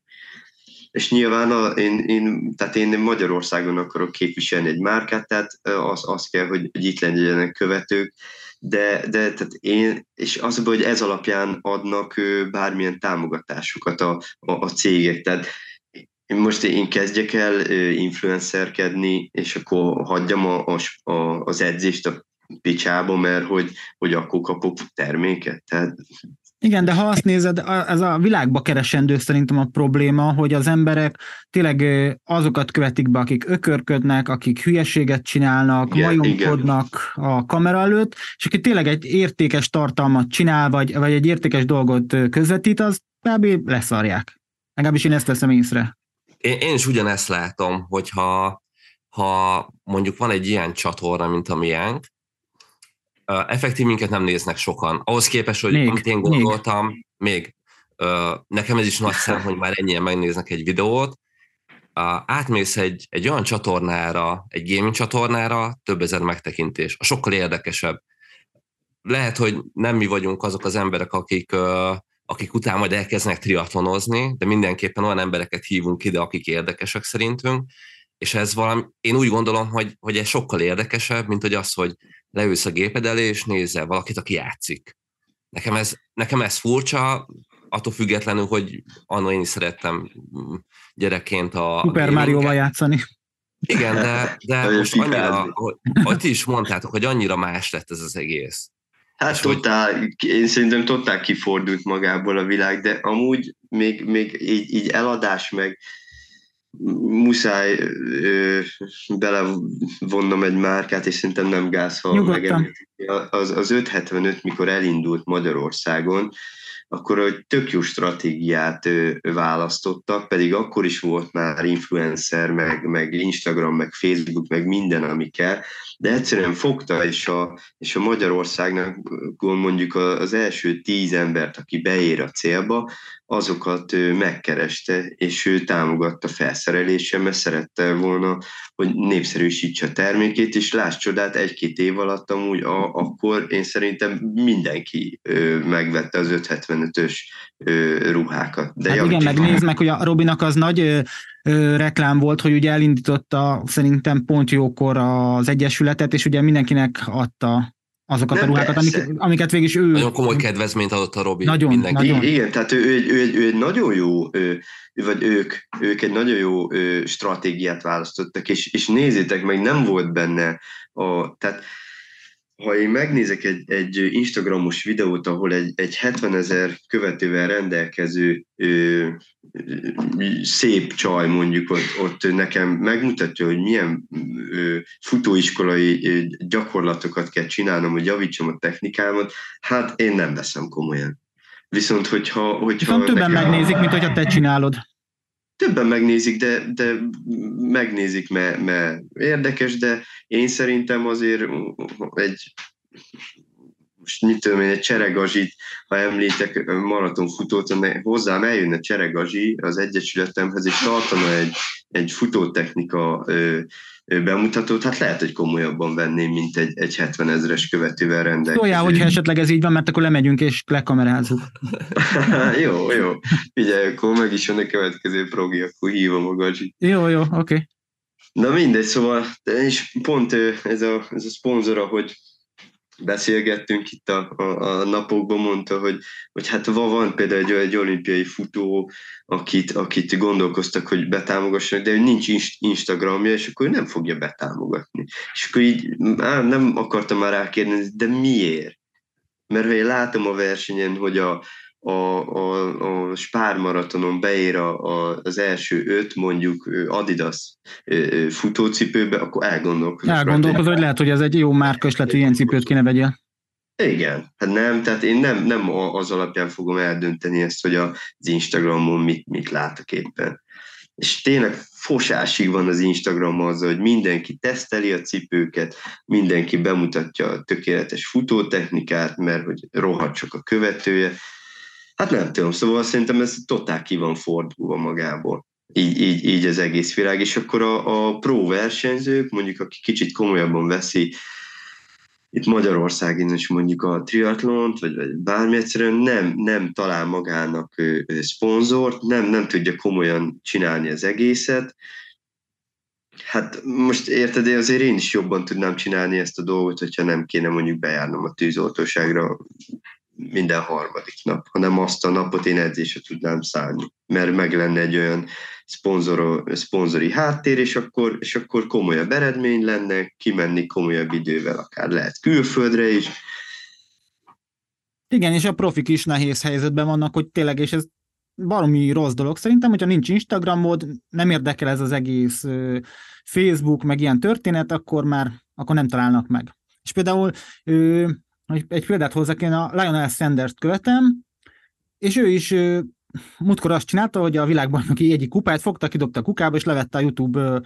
és nyilván a, én, én, tehát én Magyarországon akarok képviselni egy márkát, tehát az, az kell, hogy, hogy itt legyenek követők, de, de tehát én, és az, hogy ez alapján adnak bármilyen támogatásukat a, a, a cégek, tehát most én kezdjek el influencerkedni, és akkor hagyjam a, a, az edzést a picsába, mert hogy, hogy akkor kapok terméket. Tehát igen, de ha azt nézed, ez a világba keresendő szerintem a probléma, hogy az emberek tényleg azokat követik be, akik ökörködnek, akik hülyeséget csinálnak, igen, majomkodnak igen. a kamera előtt, és aki tényleg egy értékes tartalmat csinál, vagy, vagy egy értékes dolgot közvetít, az kb. leszarják. Legalábbis én ezt teszem észre. Én, én is ugyanezt látom, hogyha ha mondjuk van egy ilyen csatorna, mint a miénk, effektív minket nem néznek sokan. Ahhoz képest, hogy még, amit én gondoltam, még, még nekem ez is nagy szem, hogy már ennyien megnéznek egy videót, átmész egy, egy olyan csatornára, egy gaming csatornára, több ezer megtekintés, a sokkal érdekesebb. Lehet, hogy nem mi vagyunk azok az emberek, akik, akik utána majd elkezdenek triatlonozni, de mindenképpen olyan embereket hívunk ide, akik érdekesek szerintünk, és ez valami, én úgy gondolom, hogy, hogy ez sokkal érdekesebb, mint hogy az, hogy leülsz a géped elé, és nézel valakit, aki játszik. Nekem ez, nekem ez furcsa, attól függetlenül, hogy annak én is szerettem gyerekként a... Super Mario-val játszani. Igen, de, de most annyira, ahogy, ahogy ti is mondtátok, hogy annyira más lett ez az egész. Hát és totál, hogy... én szerintem totál kifordult magából a világ, de amúgy még, még így, így eladás meg muszáj ö, belevonnom egy márkát, és szerintem nem gáz, ha. Az, az 575, mikor elindult Magyarországon, akkor egy tök jó stratégiát választottak, pedig akkor is volt már influencer, meg, meg Instagram, meg Facebook, meg minden, ami kell, de egyszerűen fogta, és a, és a Magyarországnak mondjuk az első tíz embert, aki beér a célba, azokat megkereste, és ő támogatta felszerelése, mert szerette volna, hogy népszerűsítse a termékét, és láss csodát, egy-két év alatt amúgy a, akkor én szerintem mindenki ö, megvette az 575-ös ö, ruhákat. De hát igen, megnézd meg, hogy a Robinak az nagy ö, ö, reklám volt, hogy ugye elindította szerintem pont jókor az Egyesületet, és ugye mindenkinek adta azokat nem, a ruhákat, amik, amiket végig is ő... Nagyon komoly kedvezményt adott a Robi nagyon, mindenki. Nagyon. Igen, tehát ő, ő, ő, ő egy nagyon jó, ő, vagy ők, ők egy nagyon jó ő, stratégiát választottak, és, és nézzétek meg, nem volt benne a... Tehát ha én megnézek egy, egy Instagramos videót, ahol egy, egy 70 ezer követővel rendelkező ö, szép csaj mondjuk ott, ott nekem megmutatja, hogy milyen ö, futóiskolai ö, gyakorlatokat kell csinálnom, hogy javítsam a technikámat, hát én nem veszem komolyan. Viszont, hogyha... hogyha Viszont többen nekem... megnézik, mint hogyha te csinálod. Többen megnézik, de, de megnézik, mert, mert érdekes, de én szerintem azért egy most mit tudom én, egy cseregazsit, ha említek maratonfutót, hozzám eljönne cseregazsi az Egyesületemhez, és tartana egy, egy futótechnika ö, bemutatót, hát lehet, hogy komolyabban venném, mint egy, egy 70 ezeres követővel rendelkező. Szóljál, hogyha esetleg ez így van, mert akkor lemegyünk és lekamerázunk. jó, jó. Figyelj, akkor meg is jön a következő progi, akkor hívom a gazsit. Jó, jó, oké. Okay. Na mindegy, szóval, és pont ez a, ez a szponzora, hogy beszélgettünk itt a, a, a napokban, mondta, hogy, hogy hát van például egy, egy olimpiai futó, akit, akit gondolkoztak, hogy betámogassanak, de nincs Instagramja, és akkor ő nem fogja betámogatni. És akkor így á, nem akartam már rákérni, de miért? Mert én látom a versenyen, hogy a, a, a, a Spár maratonon beér a, a, az első öt mondjuk Adidas futócipőbe, akkor elgondolkozom. Elgondolkozom, hogy lehet, hogy ez egy jó márka, és lehet, hogy ilyen cipőt kéne vegyél. Igen, hát nem, tehát én nem, nem az alapján fogom eldönteni ezt, hogy az Instagramon mit, mit látok éppen. És tényleg fosásig van az Instagram az, hogy mindenki teszteli a cipőket, mindenki bemutatja a tökéletes futótechnikát, mert hogy rohadt csak a követője, Hát nem tudom, szóval szerintem ez totál ki van fordulva magából. Így, így, így az egész világ, és akkor a, a pro versenyzők, mondjuk aki kicsit komolyabban veszi itt Magyarországon is mondjuk a triatlont, vagy, vagy bármi egyszerűen nem, nem talál magának ö, ö, szponzort, nem, nem tudja komolyan csinálni az egészet. Hát most érted, én azért én is jobban tudnám csinálni ezt a dolgot, hogyha nem kéne mondjuk bejárnom a tűzoltóságra minden harmadik nap, hanem azt a napot én edzésre tudnám szállni, mert meg lenne egy olyan szponzori háttér, és akkor, és akkor komolyabb eredmény lenne, kimenni komolyabb idővel, akár lehet külföldre is. Igen, és a profik is nehéz helyzetben vannak, hogy tényleg, és ez baromi rossz dolog szerintem, hogyha nincs Instagramod, nem érdekel ez az egész Facebook, meg ilyen történet, akkor már akkor nem találnak meg. És például hogy egy példát hozzak, én a Lionel Sanders-t követem, és ő is múltkor azt csinálta, hogy a világbajnoki egyik kupát fogta, kidobta a kukába, és levette a YouTube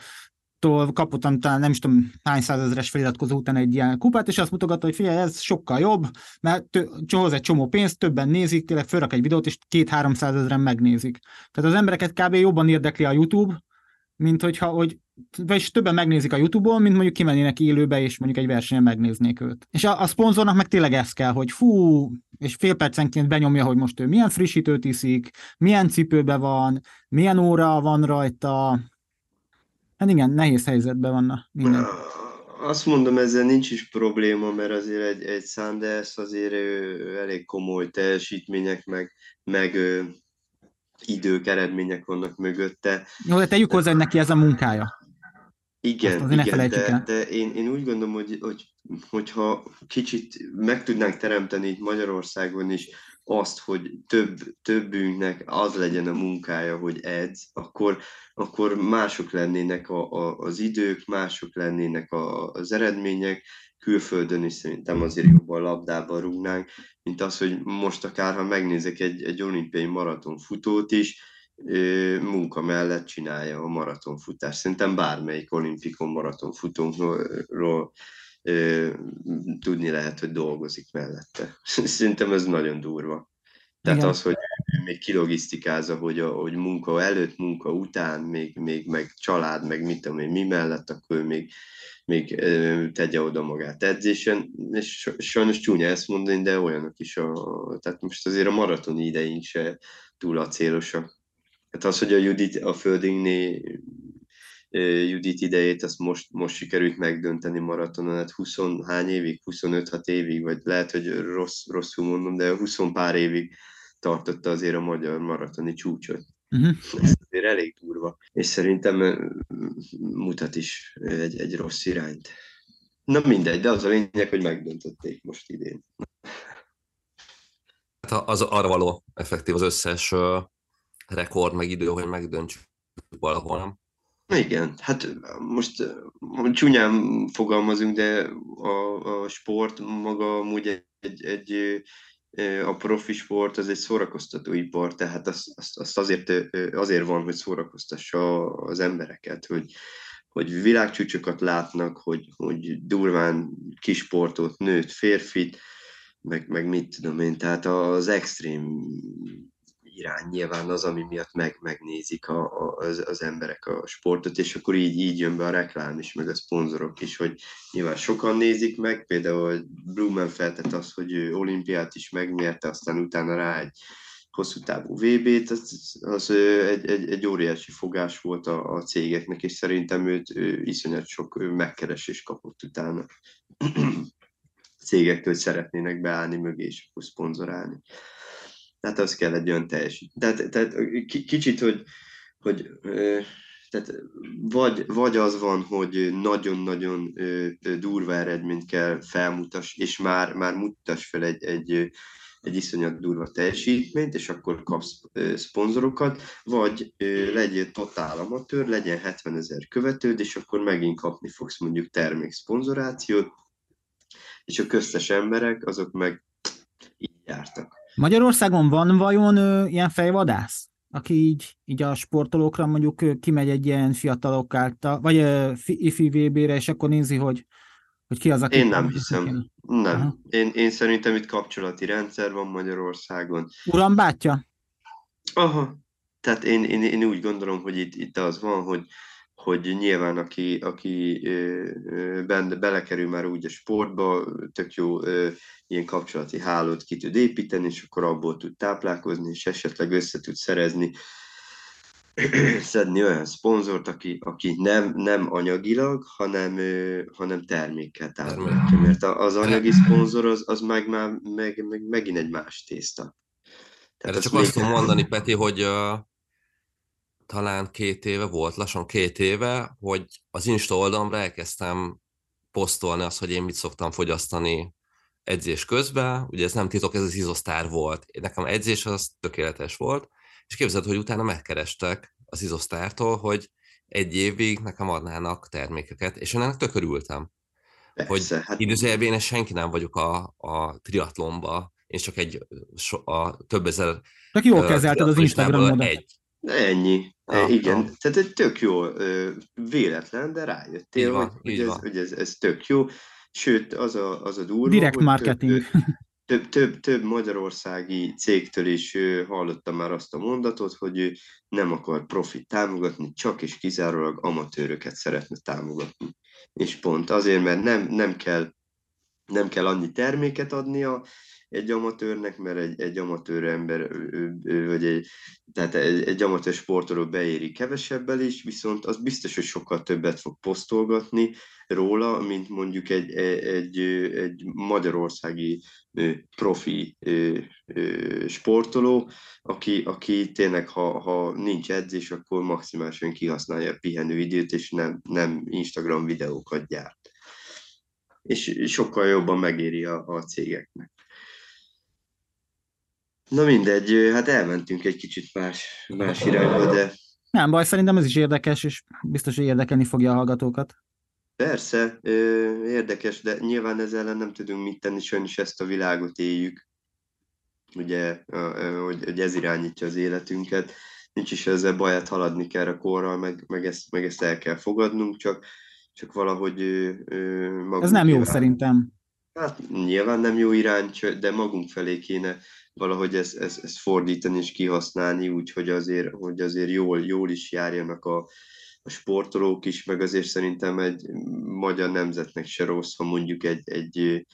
tól kapott, talán nem is tudom hány százezeres feliratkozó után egy ilyen kupát, és azt mutogatta, hogy figyelj, ez sokkal jobb, mert hoz egy csomó pénzt, többen nézik, tényleg fölrak egy videót, és két-három százezeren megnézik. Tehát az embereket kb. jobban érdekli a YouTube, mint hogyha, hogy vagyis többen megnézik a YouTube-on, mint mondjuk kimennének élőbe, és mondjuk egy versenyen megnéznék őt. És a, a szponzornak meg tényleg ez kell, hogy fú, és fél percenként benyomja, hogy most ő milyen frissítőt iszik, milyen cipőbe van, milyen óra van rajta. Hát igen, nehéz helyzetben vannak minden. Azt mondom, ezzel nincs is probléma, mert azért egy, egy Sanders azért elég komoly teljesítmények, meg, meg idők, eredmények vannak mögötte. Jó, de tegyük hozzá, hogy neki ez a munkája. Igen, igen de, de én, én úgy gondolom, hogy, hogy hogyha kicsit meg tudnánk teremteni itt Magyarországon is azt, hogy több, többünknek az legyen a munkája, hogy edz, akkor, akkor mások lennének a, a, az idők, mások lennének a, az eredmények, külföldön is szerintem azért jobban labdába rúgnánk, mint az, hogy most akár, ha megnézek egy, egy olimpiai maratonfutót is, munka mellett csinálja a maratonfutást. Szerintem bármelyik olimpikon maratonfutónkról tudni lehet, hogy dolgozik mellette. Szerintem ez nagyon durva. Tehát Igen. az, hogy még kilogisztikázza, hogy, a, hogy munka előtt, munka után, még, még meg család, meg mit tudom én, mi mellett, akkor ő még, még tegye oda magát edzésen, és sajnos csúnya ezt mondani, de olyanok is, a, tehát most azért a maratoni ideink se túl acélosak. Hát az, hogy a Judit a földingné Judit idejét, azt most, most sikerült megdönteni maratonon, hát 20 hány évig, 25-6 évig, vagy lehet, hogy rossz, rosszul mondom, de 20 pár évig tartotta azért a magyar maratoni csúcsot. Uh-huh. Ez azért elég durva, és szerintem mutat is egy, egy rossz irányt. Na mindegy, de az a lényeg, hogy megdöntötték most idén. Hát az arra való effektív az összes rekord, meg idő, hogy megdöntsük valahol, nem? Igen, hát most csúnyán fogalmazunk, de a, a sport maga amúgy egy, egy, egy a profi sport az egy szórakoztató ipar, tehát azt, azt, azt azért, azért van, hogy szórakoztassa az embereket, hogy, hogy világcsúcsokat látnak, hogy, hogy durván kisportot, nőtt, férfit, meg, meg mit tudom én, tehát az extrém irány nyilván az, ami miatt meg, megnézik a, a, az, az emberek a sportot, és akkor így, így jön be a reklám is, meg a szponzorok is, hogy nyilván sokan nézik meg, például Blumen feltett az, hogy ő olimpiát is megnyerte, aztán utána rá egy hosszú távú VB-t, az, az egy, egy, egy óriási fogás volt a, a cégeknek, és szerintem őt ő iszonyat sok megkeresés kapott utána. cégektől szeretnének beállni mögé, és akkor szponzorálni tehát az kell egy olyan teljesítmény. Tehát, tehát kicsit, hogy, hogy tehát vagy, vagy az van, hogy nagyon-nagyon durva eredményt kell felmutass, és már, már mutass fel egy, egy, egy iszonyat durva teljesítményt, és akkor kapsz szponzorokat, vagy legyél totál amatőr, legyen 70 ezer követőd, és akkor megint kapni fogsz mondjuk termékszponzorációt, és a köztes emberek azok meg így jártak. Magyarországon van vajon ö, ilyen fejvadász? aki így, így a sportolókra mondjuk kimegy egy ilyen fiatalok által, vagy ifi VB-re, és akkor nézi, hogy, hogy ki az, aki... Én nem hiszem. Nem. Én, én szerintem itt kapcsolati rendszer van Magyarországon. Uram bátya? Aha. Tehát én, én, én úgy gondolom, hogy itt, itt az van, hogy hogy nyilván aki, aki benne, belekerül már úgy a sportba, tök jó ilyen kapcsolati hálót ki tud építeni, és akkor abból tud táplálkozni, és esetleg össze tud szerezni, szedni olyan szponzort, aki, aki nem, nem anyagilag, hanem, hanem termékkel támogatja. Mert az anyagi szponzor az, az meg, már, meg, meg, megint egy más tészta. Tehát Erre csak azt tudom mondani, Peti, hogy uh, talán két éve volt, lassan két éve, hogy az Insta oldalamra elkezdtem posztolni azt, hogy én mit szoktam fogyasztani edzés közben. Ugye ez nem titok, ez az izosztár volt. Nekem edzés az tökéletes volt, és képzeld, hogy utána megkerestek az izosztártól, hogy egy évig nekem adnának termékeket, és én ennek tökörültem. Persze, hogy hát... időzőjelben én senki nem vagyok a, a triatlonba, én csak egy a több ezer... Csak jól kezelted az Instagramon. Egy. Ennyi. Ah, igen, ah. tehát egy tök jó véletlen, de rájöttél, van, hogy, ez, hogy ez, ez tök jó. Sőt, az a, az a durva, Direct marketing. Több, több, több, több magyarországi cégtől is hallottam már azt a mondatot, hogy nem akar profit támogatni, csak és kizárólag amatőröket szeretne támogatni. És pont azért, mert nem, nem kell nem kell annyi terméket adnia, egy amatőrnek, mert egy, egy amatőr ember, ő, vagy egy, tehát egy, egy amatőr sportoló beéri kevesebbel is, viszont az biztos, hogy sokkal többet fog posztolgatni róla, mint mondjuk egy, egy, egy magyarországi profi sportoló, aki, aki tényleg, ha, ha nincs edzés, akkor maximálisan kihasználja a pihenőidőt, és nem, nem Instagram videókat gyárt. És sokkal jobban megéri a, a cégeknek. Na mindegy, hát elmentünk egy kicsit más, más irányba, de... Nem baj, szerintem ez is érdekes, és biztos, hogy érdekelni fogja a hallgatókat. Persze, érdekes, de nyilván ezzel ellen nem tudunk mit tenni, sajnos ezt a világot éljük, ugye, hogy, hogy ez irányítja az életünket. Nincs is ezzel baját haladni kell a korral, meg, meg, ezt, meg ezt el kell fogadnunk, csak, csak valahogy Ez nem jó nyilván, szerintem. Hát nyilván nem jó irány, de magunk felé kéne valahogy ezt, ezt, ezt fordítani és kihasználni, úgyhogy azért, hogy azért jól, jól is járjanak a, a sportolók is, meg azért szerintem egy magyar nemzetnek se rossz, ha mondjuk egy, egy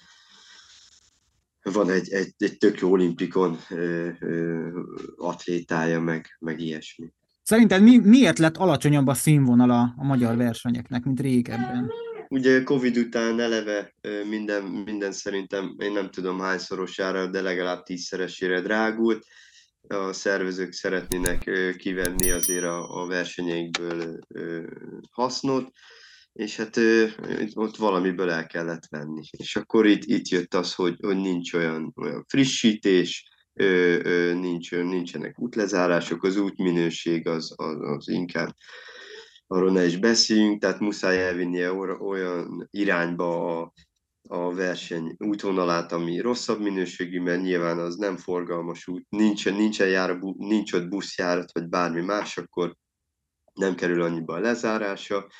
van egy, egy, egy tök jó olimpikon ö, ö, atlétája, meg, meg ilyesmi. Szerinted mi, miért lett alacsonyabb a színvonala a magyar versenyeknek, mint régebben? Ugye Covid után eleve minden, minden szerintem, én nem tudom hányszorosára, de legalább tízszeresére drágult. A szervezők szeretnének kivenni azért a, a versenyeikből hasznot, és hát ott valamiből el kellett venni. És akkor itt, itt jött az, hogy, hogy nincs olyan, olyan frissítés, nincs, nincsenek útlezárások, az útminőség az, az, az inkább arról ne is beszéljünk, tehát muszáj elvinnie olyan irányba a, a verseny útvonalát, ami rosszabb minőségű, mert nyilván az nem forgalmas út, nincsen, nincsen jár, nincs ott buszjárat, vagy bármi más, akkor nem kerül annyiba a lezárása.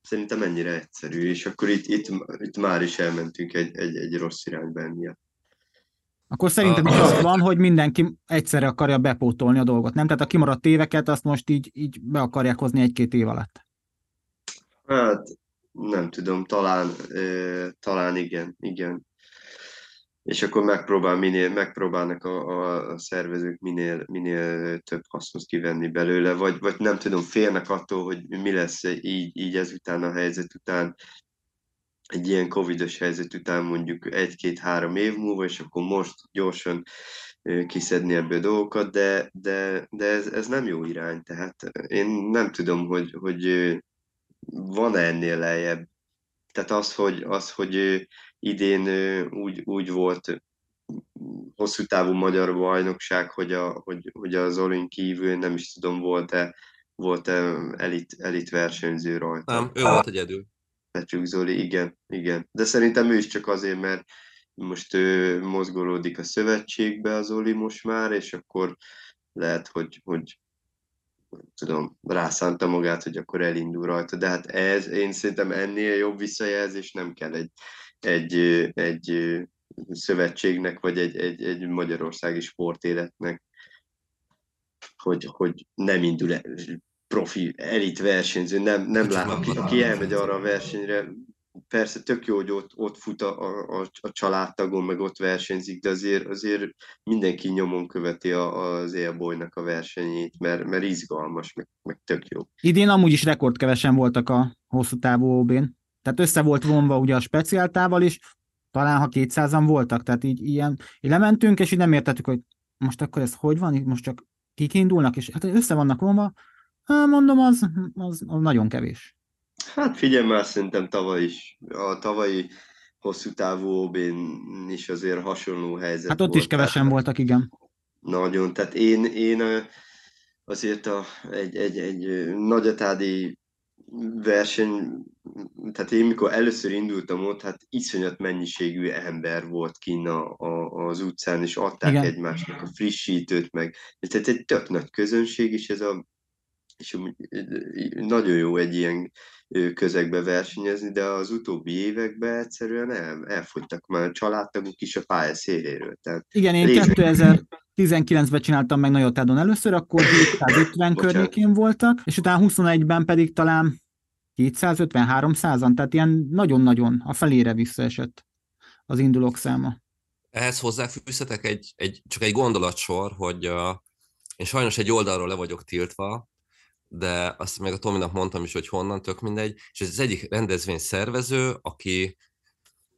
Szerintem ennyire egyszerű, és akkor itt, itt, itt már is elmentünk egy, egy, egy rossz irányba emiatt. Akkor szerintem is az van, hogy mindenki egyszerre akarja bepótolni a dolgot, nem? Tehát a kimaradt éveket azt most így, így be akarják hozni egy-két év alatt. Hát nem tudom, talán, talán igen, igen. És akkor megpróbál minél, megpróbálnak a, a, a szervezők minél, minél több hasznot kivenni belőle, vagy, vagy nem tudom, félnek attól, hogy mi lesz így, így ezután a helyzet után, egy ilyen covidos helyzet után mondjuk egy-két-három év múlva, és akkor most gyorsan kiszedni ebből dolgokat, de, de, de ez, ez nem jó irány, tehát én nem tudom, hogy, hogy van-e ennél lejjebb. Tehát az, hogy, az, hogy idén úgy, úgy volt hosszú távú magyar bajnokság, hogy, a, hogy, hogy az Olin kívül nem is tudom, volt-e volt-e elit, elit versenyző rajta. Nem, ő volt egyedül. Petrük Zoli, igen, igen. De szerintem ő is csak azért, mert most ő mozgolódik a szövetségbe az Oli most már, és akkor lehet, hogy, hogy tudom, rászánta magát, hogy akkor elindul rajta, de hát ez, én szerintem ennél jobb visszajelzés nem kell egy, egy, egy szövetségnek, vagy egy, egy, egy magyarországi sportéletnek, hogy, hogy nem indul profi elit versenyző, nem, nem lát, aki, aki elmegy arra a versenyre, persze tök jó, hogy ott, ott fut a, a, a családtagon, meg ott versenyzik, de azért, azért mindenki nyomon követi a, az élbolynak a versenyét, mert, mert izgalmas, meg, meg tök jó. Idén amúgy is rekordkevesen voltak a hosszú távú ob Tehát össze volt vonva ugye a speciáltával is, talán ha 200-an voltak, tehát így ilyen, így lementünk, és így nem értettük, hogy most akkor ez hogy van, itt most csak kik indulnak, és hát össze vannak vonva, Hát mondom, az, az, az nagyon kevés. Hát figyelj már, szerintem tavaly is, a tavalyi hosszú távú ob is azért hasonló helyzet Hát ott volt, is kevesen tehát, voltak, igen. Nagyon, tehát én, én azért a, egy, egy, egy nagyatádi verseny, tehát én mikor először indultam ott, hát iszonyat mennyiségű ember volt kinn a, a, az utcán, és adták Igen. egymásnak a frissítőt, meg. Tehát egy tök nagy közönség, és ez a és nagyon jó egy ilyen közegbe versenyezni, de az utóbbi években egyszerűen el, elfogytak már családtagok is a pálya széléről. Tehát Igen, én légy... 2019-ben csináltam meg Nagyotádon először, akkor 250 környékén voltak, és utána 21-ben pedig talán 250-300-an, tehát ilyen nagyon-nagyon a felére visszaesett az indulók száma. Ehhez hozzáfűzhetek egy, egy, csak egy gondolatsor, hogy uh, én sajnos egy oldalról le vagyok tiltva, de azt meg a Tominak mondtam is, hogy honnan, tök mindegy, és ez az egyik rendezvény szervező, aki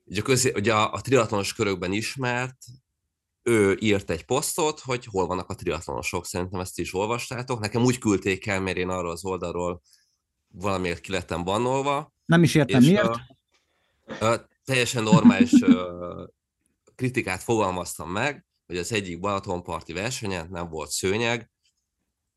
ugye, közé, ugye a, a triatlonos körökben ismert, ő írt egy posztot, hogy hol vannak a triatlonosok, szerintem ezt is olvastátok. Nekem úgy küldték el, mert én arról az oldalról valamiért ki lettem bannolva. Nem is értem miért. A, a, teljesen normális kritikát fogalmaztam meg, hogy az egyik Balatonparti versenyen nem volt szőnyeg,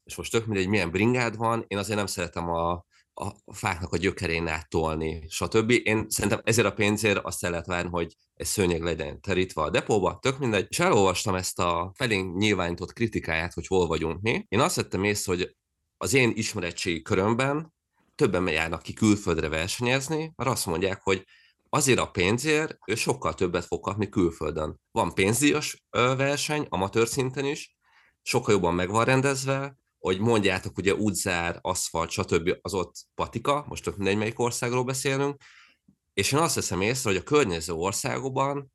és most tök mindegy, milyen bringád van, én azért nem szeretem a, a fáknak a gyökerén áttolni, stb. Én szerintem ezért a pénzért azt el lehet várni, hogy egy szőnyeg legyen terítve a depóba, tök mindegy. És elolvastam ezt a felénk nyilvánított kritikáját, hogy hol vagyunk mi. Én azt vettem észre, hogy az én ismeretségi körömben többen járnak ki külföldre versenyezni, mert azt mondják, hogy azért a pénzért ő sokkal többet fog kapni külföldön. Van pénzdíjas verseny, amatőr szinten is, sokkal jobban meg van rendezve, hogy mondjátok, ugye útzár, aszfalt, stb. az ott patika, most tök mindegy, melyik országról beszélünk, és én azt veszem észre, hogy a környező országokban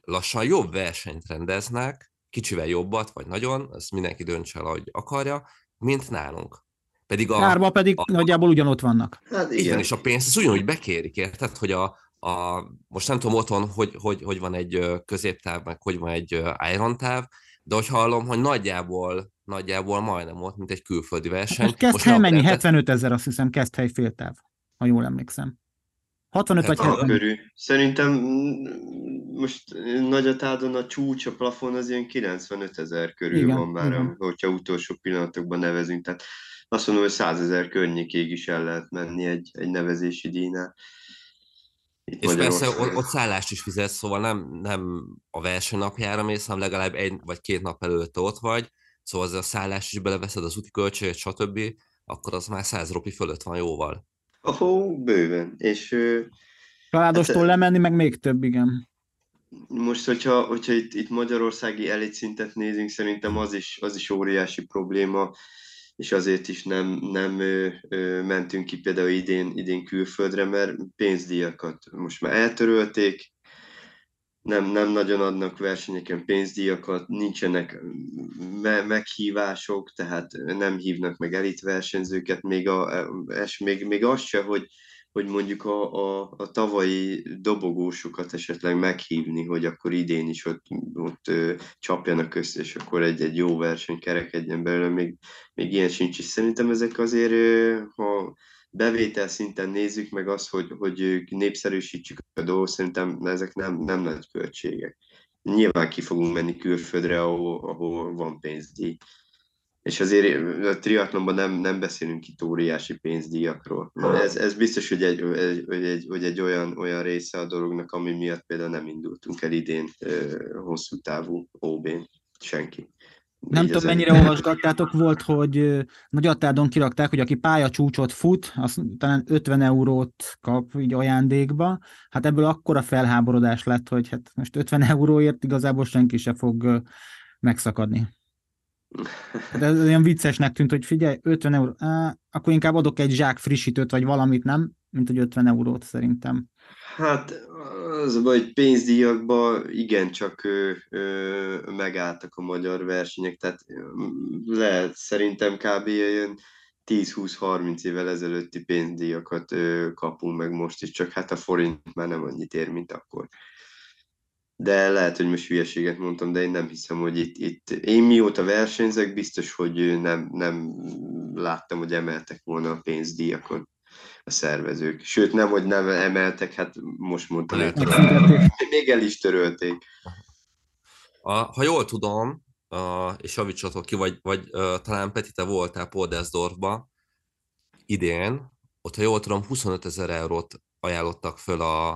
lassan jobb versenyt rendeznek, kicsivel jobbat, vagy nagyon, ezt mindenki döntse el, ahogy akarja, mint nálunk. Pedig a, Árba pedig a, nagyjából ugyanott vannak. Hát igen. igen, és a pénzt az ugyanúgy bekérik, érted, hogy a, a, most nem tudom otthon, hogy, hogy, hogy van egy középtáv, meg hogy van egy Iron táv, de hogy hallom, hogy nagyjából, nagyjából majdnem ott, mint egy külföldi verseny. Most kezd hely mennyi? 75 ezer, azt hiszem, kezd hely féltáv, ha jól emlékszem. 65 vagy 70. Körül. Szerintem most Nagyatádon a csúcs, a plafon az ilyen 95 ezer körül igen, van már, igen. hogyha utolsó pillanatokban nevezünk. Tehát azt mondom, hogy 100 ezer környékig is el lehet menni egy, egy nevezési díjnál. Itt és persze ott, ott szállást is fizet, szóval nem, nem a versenynapjára mész, hanem legalább egy vagy két nap előtt ott vagy, szóval az a szállás is beleveszed, az úti költséget, stb., akkor az már 100 ropi fölött van jóval. Ahó, bőven. És, Családostól hát, lemenni, meg még több, igen. Most, hogyha, hogyha itt, itt magyarországi elit szintet nézünk, szerintem az is, az is óriási probléma és azért is nem, nem ö, ö, mentünk ki például idén, idén külföldre, mert pénzdíjakat most már eltörölték, nem, nem nagyon adnak versenyeken pénzdíjakat, nincsenek me- meghívások, tehát nem hívnak meg elit versenyzőket, még, a, és még, még az se, hogy hogy mondjuk a, a, a tavalyi dobogósokat esetleg meghívni, hogy akkor idén is ott, ott ö, csapjanak össze, és akkor egy-egy jó verseny kerekedjen belőle, még, még ilyen sincs is. Szerintem ezek azért, ö, ha bevétel szinten nézzük meg azt, hogy, hogy népszerűsítsük a dolgot, szerintem ezek nem, nem nagy költségek. Nyilván ki fogunk menni külföldre, ahol, ahol van pénzdíj és azért a triatlonban nem, nem beszélünk itt óriási pénzdíjakról. Ez, ez biztos, hogy egy, hogy egy, hogy egy olyan, olyan része a dolognak, ami miatt például nem indultunk el idén hosszú távú OB-n. Senki. Nem tudom, mennyire olvasgattátok, volt, hogy Nagyatádon kirakták, hogy aki pályacsúcsot fut, az talán 50 eurót kap így ajándékba. Hát ebből akkora felháborodás lett, hogy hát most 50 euróért igazából senki se fog megszakadni. Hát ez olyan viccesnek tűnt, hogy figyelj, 50 euró, á, akkor inkább adok egy zsák frissítőt, vagy valamit, nem? Mint hogy 50 eurót szerintem. Hát az hogy pénzdíjakban igencsak ö, ö, megálltak a magyar versenyek, tehát lehet szerintem kb. ilyen 10-20-30 évvel ezelőtti pénzdíjakat ö, kapunk meg most is, csak hát a forint már nem annyit ér, mint akkor de lehet, hogy most hülyeséget mondtam, de én nem hiszem, hogy itt, itt én mióta versenyzek, biztos, hogy nem, nem láttam, hogy emeltek volna a pénzdíjakon a szervezők. Sőt, nem, hogy nem emeltek, hát most mondtam, hogy még el is törölték. A, ha jól tudom, a, és javítsatok ki, vagy, vagy uh, talán Peti, te voltál Poldesdorfba idén, ott, ha jól tudom, 25 ezer eurót ajánlottak föl a,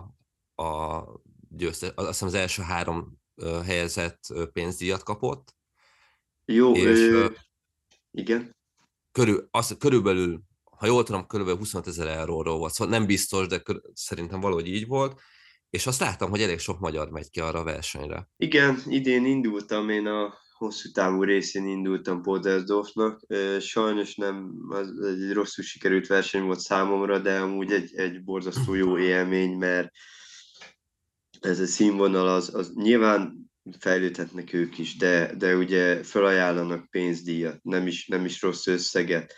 a győzte, azt hiszem az első három helyezett pénzdíjat kapott. Jó, és, ö, igen. Körül, az, körülbelül, ha jól tudom, körülbelül 25 ezer euróról volt, szóval nem biztos, de szerintem valahogy így volt, és azt láttam, hogy elég sok magyar megy ki arra a versenyre. Igen, idén indultam, én a hosszú távú részén indultam Podersdorfnak. Sajnos nem, az egy rosszul sikerült verseny volt számomra, de amúgy egy, egy borzasztó jó élmény, mert ez a színvonal az, az nyilván fejlődhetnek ők is, de, de ugye felajánlanak pénzdíjat, nem is, nem is rossz összeget,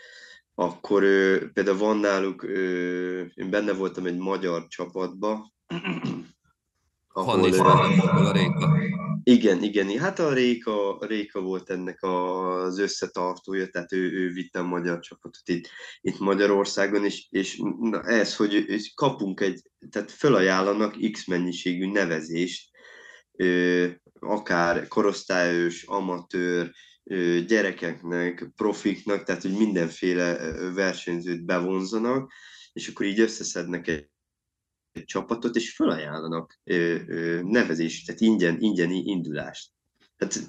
akkor ő, például van náluk, ő, én benne voltam egy magyar csapatba, ahol, ahol a Réka. Igen, igen, hát a Réka, Réka volt ennek az összetartója, tehát ő, ő vitte a magyar csapatot itt, itt Magyarországon, és, és na ez, hogy kapunk egy, tehát felajánlanak X mennyiségű nevezést, akár korosztályos, amatőr, gyerekeknek, profiknak, tehát hogy mindenféle versenyzőt bevonzanak, és akkor így összeszednek egy, csapatot, és felajánlanak nevezést, tehát ingyen, ingyeni indulást. Hát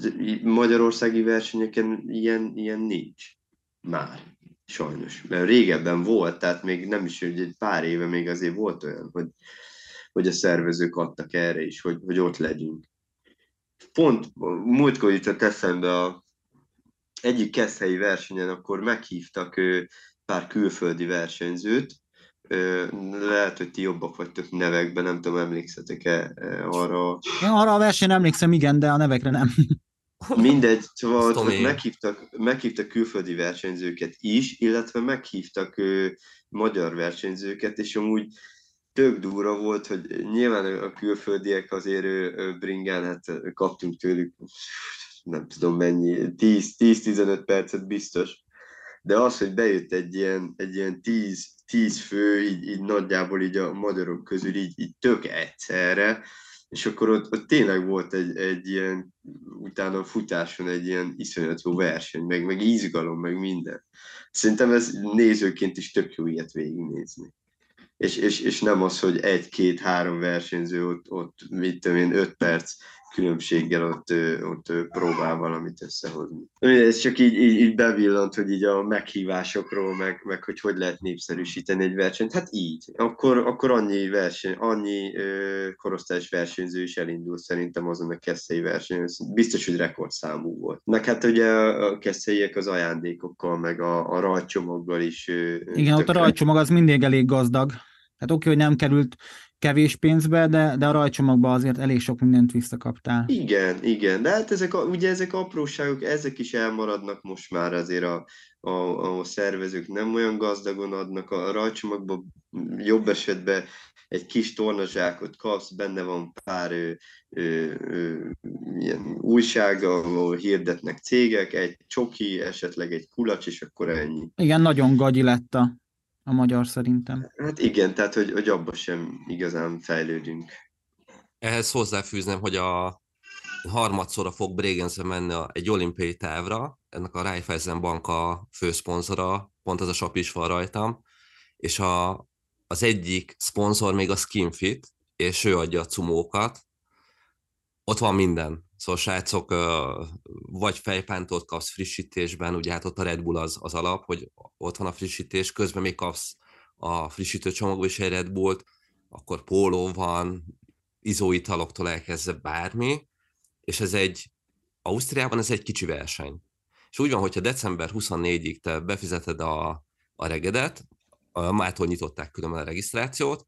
magyarországi versenyeken ilyen, ilyen nincs már, sajnos. Mert régebben volt, tehát még nem is, hogy egy pár éve még azért volt olyan, hogy, hogy a szervezők adtak erre is, hogy, hogy ott legyünk. Pont múltkor jutott eszembe a egyik keszhelyi versenyen, akkor meghívtak pár külföldi versenyzőt, lehet, hogy ti jobbak vagytok nevekben, nem tudom, emlékszetek-e arra? Én arra a versenyre emlékszem, igen, de a nevekre nem. Mindegy, szóval meghívtak, meghívtak külföldi versenyzőket is, illetve meghívtak ő, magyar versenyzőket, és amúgy tök durva volt, hogy nyilván a külföldiek azért ő, bringán, hát kaptunk tőlük nem tudom mennyi, 10-15 percet biztos, de az, hogy bejött egy ilyen, egy ilyen 10, 10 fő, így, így nagyjából így a magyarok közül így, így tök egyszerre, és akkor ott, ott tényleg volt egy, egy ilyen, utána a futáson egy ilyen iszonyató verseny, meg, meg izgalom, meg minden. Szerintem ez nézőként is tök jó ilyet végignézni. És, és, és nem az, hogy egy-két-három versenyző ott, ott mit tudom én, öt perc különbséggel ott, ott próbál valamit összehozni. Ez csak így, így, így bevillant, hogy így a meghívásokról, meg, meg hogy hogy lehet népszerűsíteni egy versenyt. Hát így. Akkor, akkor annyi verseny, annyi ö, korosztályos versenyző is elindul szerintem azon a keszei verseny. Biztos, hogy rekordszámú volt. Meg hát ugye a keszeiek az ajándékokkal, meg a, a rajcsomaggal is. Ö, Igen, ott a rajcsomag az mindig elég gazdag. Hát oké, hogy nem került kevés pénzbe, de, de a rajcsomagban azért elég sok mindent visszakaptál. Igen, igen, de hát ezek, a, ugye ezek apróságok, ezek is elmaradnak most már azért a, a, a szervezők nem olyan gazdagon adnak, a rajcsomagban jobb esetben egy kis tornazsákot kapsz, benne van pár ö, ö, ö, ilyen újság, ahol hirdetnek cégek, egy csoki, esetleg egy kulacs, és akkor ennyi. Igen, nagyon gagyi lett a a magyar szerintem. Hát igen, tehát hogy, hogy abban sem igazán fejlődünk. Ehhez hozzáfűzném, hogy a harmadszorra fog Bregenze menni egy olimpiai távra, ennek a Raiffeisen Bank a főszponzora, pont ez a sap is van rajtam, és a, az egyik szponzor még a Skinfit, és ő adja a cumókat. Ott van minden. Szóval srácok, vagy fejpántot kapsz frissítésben, ugye hát ott a Red Bull az, az alap, hogy ott van a frissítés, közben még kapsz a frissítő csomagból is egy Red Bullt, akkor póló van, izóitaloktól elkezdve bármi, és ez egy, Ausztriában ez egy kicsi verseny. És úgy van, hogyha december 24-ig te befizeted a, a regedet, mától nyitották különben a regisztrációt,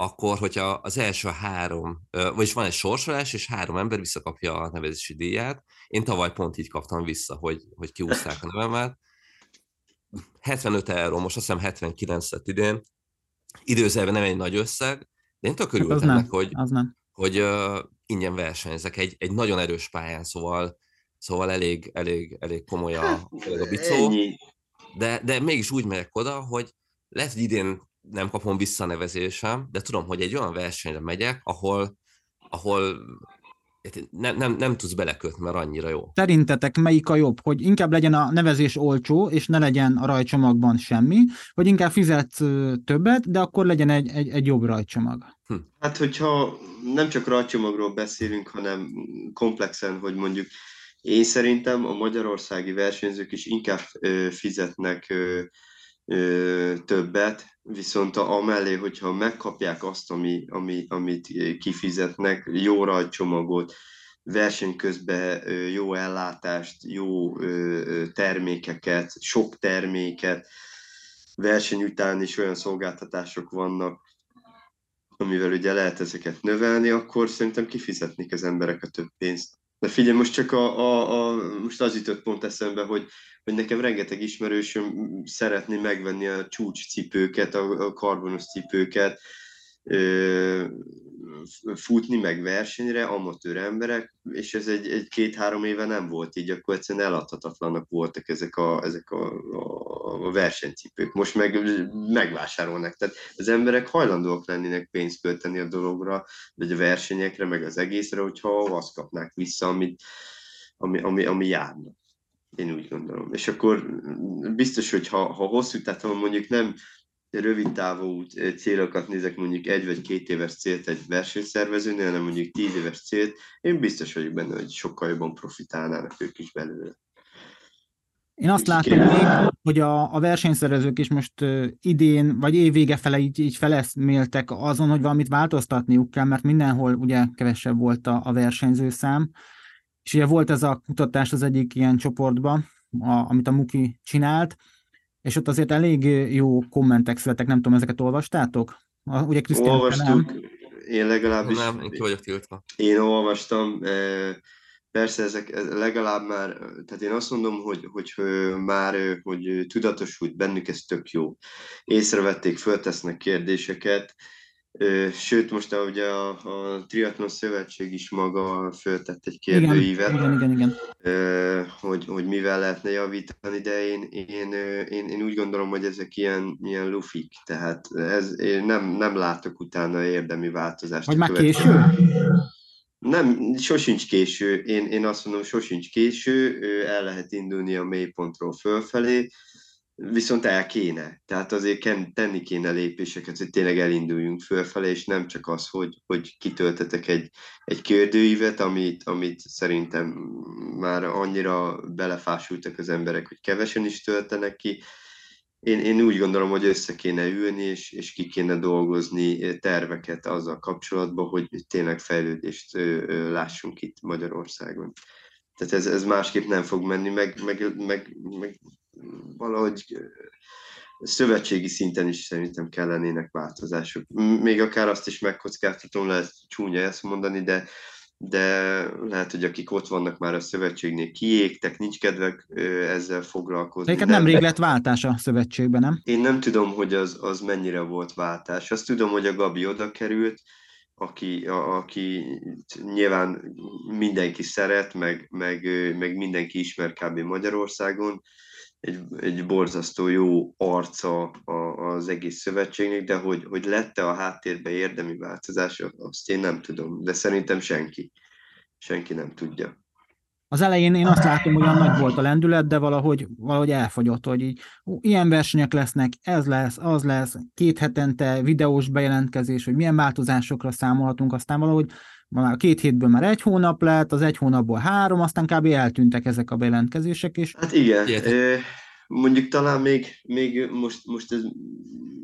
akkor, hogyha az első három, vagyis van egy sorsolás, és három ember visszakapja a nevezési díját, én tavaly pont így kaptam vissza, hogy, hogy kiúzták a nevemet. 75 euró, most azt hiszem 79 lett idén, időzelve nem egy nagy összeg, de én tök hát örültem ennek, hogy, az nem. hogy uh, ingyen versenyzek egy, egy nagyon erős pályán, szóval, szóval elég, elég, elég komoly a, a bicó. De, de mégis úgy megyek oda, hogy lehet, hogy idén nem kapom vissza a nevezésem, de tudom, hogy egy olyan versenyre megyek, ahol, ahol nem, nem, nem tudsz belekötni, mert annyira jó. Szerintetek melyik a jobb? Hogy inkább legyen a nevezés olcsó, és ne legyen a rajcsomagban semmi, vagy inkább fizetsz többet, de akkor legyen egy, egy, egy jobb rajcsomag? Hm. Hát, hogyha nem csak rajcsomagról beszélünk, hanem komplexen, hogy mondjuk én szerintem a magyarországi versenyzők is inkább fizetnek többet, viszont amellé, hogyha megkapják azt, ami, ami, amit kifizetnek, jó rajcsomagot, verseny közben jó ellátást, jó termékeket, sok terméket, verseny után is olyan szolgáltatások vannak, amivel ugye lehet ezeket növelni, akkor szerintem kifizetnék az emberek a több pénzt. De figyelj, most csak a, a, a most az jutott pont eszembe, hogy, hogy nekem rengeteg ismerősöm szeretné megvenni a csúcscipőket, a, a karbonos cipőket, futni, meg versenyre, amatőr emberek, és ez egy, egy két-három éve nem volt így, akkor egyszerűen eladhatatlanak voltak ezek a, ezek a, a, a versenycipők. Most meg megvásárolnak. Tehát az emberek hajlandóak lennének pénzt költeni a dologra, vagy a versenyekre, meg az egészre, hogyha azt kapnák vissza, amit, ami, ami, ami járna. Én úgy gondolom. És akkor biztos, hogy ha, ha hosszú, tehát ha mondjuk nem rövid távú célokat nézek, mondjuk egy vagy két éves célt egy versenyszervezőnél, hanem mondjuk tíz éves célt, én biztos vagyok benne, hogy sokkal jobban profitálnának ők is belőle. Én azt látom még, hogy a, a versenyszervezők is most uh, idén, vagy évvége fele így, így feleszméltek azon, hogy valamit változtatniuk kell, mert mindenhol ugye kevesebb volt a, a versenyzőszám. És ugye volt ez a kutatás az egyik ilyen csoportban, a, amit a Muki csinált, és ott azért elég jó kommentek születtek, nem tudom, ezeket olvastátok? Ugye Krisztián, Olvastuk, nem? én legalábbis... Nem, én ki vagyok tiltva. Én olvastam, persze ezek legalább már, tehát én azt mondom, hogy, hogy már hogy tudatosult bennük, ez tök jó. Észrevették, föltesznek kérdéseket, Sőt, most a, ugye a, a Triathlon Szövetség is maga föltett egy kérdőívet, igen, igen, igen, igen. Hogy, hogy mivel lehetne javítani, de én, én, én, én úgy gondolom, hogy ezek ilyen, ilyen lufik, tehát ez, én nem, nem látok utána érdemi változást. Vagy már késő? Nem, sosincs késő. Én, én azt mondom, sosincs késő, el lehet indulni a mélypontról fölfelé, viszont el kéne. Tehát azért tenni kéne lépéseket, hogy tényleg elinduljunk fölfelé, és nem csak az, hogy, hogy kitöltetek egy, egy kérdőívet, amit, amit szerintem már annyira belefásultak az emberek, hogy kevesen is töltenek ki. Én, én úgy gondolom, hogy össze kéne ülni, és, és ki kéne dolgozni terveket azzal kapcsolatban, hogy tényleg fejlődést lássunk itt Magyarországon. Tehát ez, ez másképp nem fog menni, meg, meg, meg, meg valahogy szövetségi szinten is szerintem kellenének változások. Még akár azt is megkockáztatom, lehet csúnya ezt mondani, de, de lehet, hogy akik ott vannak már a szövetségnél kiégtek, nincs kedvek ezzel foglalkozni. De nem rég lett váltás a szövetségben, nem? Én nem tudom, hogy az, az mennyire volt váltás. Azt tudom, hogy a Gabi oda került, aki, a, aki nyilván mindenki szeret, meg, meg, meg mindenki ismer kb. Magyarországon, egy, egy borzasztó jó arca az egész szövetségnek, de hogy, hogy lette a háttérbe érdemi változás, azt én nem tudom, de szerintem senki. Senki nem tudja. Az elején én azt látom, hogy olyan nagy volt a lendület, de valahogy, valahogy elfogyott, hogy így, ó, ilyen versenyek lesznek, ez lesz, az lesz, két hetente videós bejelentkezés, hogy milyen változásokra számolhatunk, aztán valahogy már két hétből már egy hónap lett, az egy hónapból három, aztán kb. eltűntek ezek a bejelentkezések is. Hát igen, Ilyet. mondjuk talán még, még most, most ez,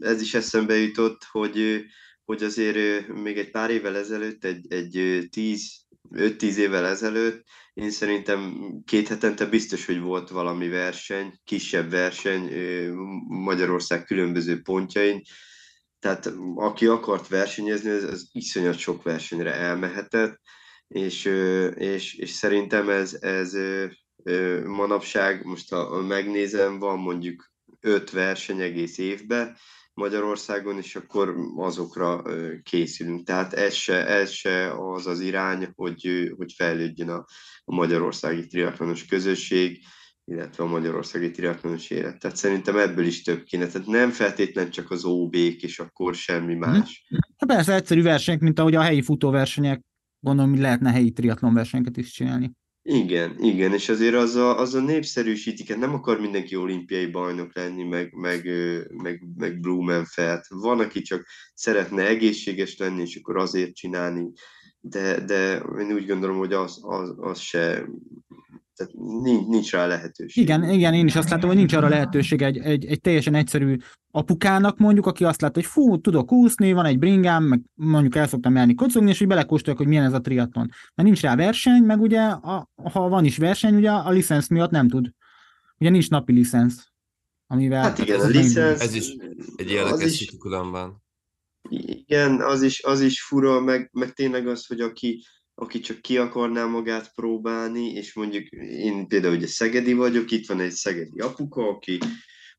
ez is eszembe jutott, hogy, hogy azért még egy pár évvel ezelőtt, egy, egy tíz, 5-10 évvel ezelőtt, én szerintem két hetente biztos, hogy volt valami verseny, kisebb verseny Magyarország különböző pontjain, tehát aki akart versenyezni, ez, ez iszonyat sok versenyre elmehetett, és, és, és szerintem ez, ez manapság, most ha megnézem, van mondjuk öt verseny egész évben Magyarországon, és akkor azokra készülünk. Tehát ez se, ez se az az irány, hogy, hogy fejlődjön a, a magyarországi triatlonos közösség, illetve a magyarországi triatlonos élet. Tehát szerintem ebből is több kéne. Tehát nem feltétlen csak az OB-k, és akkor semmi mhm. más. Hát persze egyszerű versenyek, mint ahogy a helyi futóversenyek, gondolom, hogy lehetne helyi triatlon versenyeket is csinálni. Igen, igen, és azért az a, az a népszerűsítik, hát nem akar mindenki olimpiai bajnok lenni, meg, meg, meg, meg Blumenfeld. Van, aki csak szeretne egészséges lenni, és akkor azért csinálni, de, de én úgy gondolom, hogy az, az, az se tehát nincs, nincs rá lehetőség. Igen, igen, én is azt látom, hogy nincs arra lehetőség egy, egy, egy teljesen egyszerű apukának mondjuk, aki azt látja, hogy fú, tudok úszni, van egy bringám, meg mondjuk el szoktam járni kocogni, és hogy belekóstoljak, hogy milyen ez a triatlon. Mert nincs rá verseny, meg ugye, a, ha van is verseny, ugye a licensz miatt nem tud. Ugye nincs napi licensz. Amivel hát igen, a licensz... Ez is egy érdekes is... különben. Igen, az is, az is fura, meg, meg tényleg az, hogy aki, aki csak ki akarná magát próbálni, és mondjuk én például ugye Szegedi vagyok, itt van egy Szegedi apuka, aki,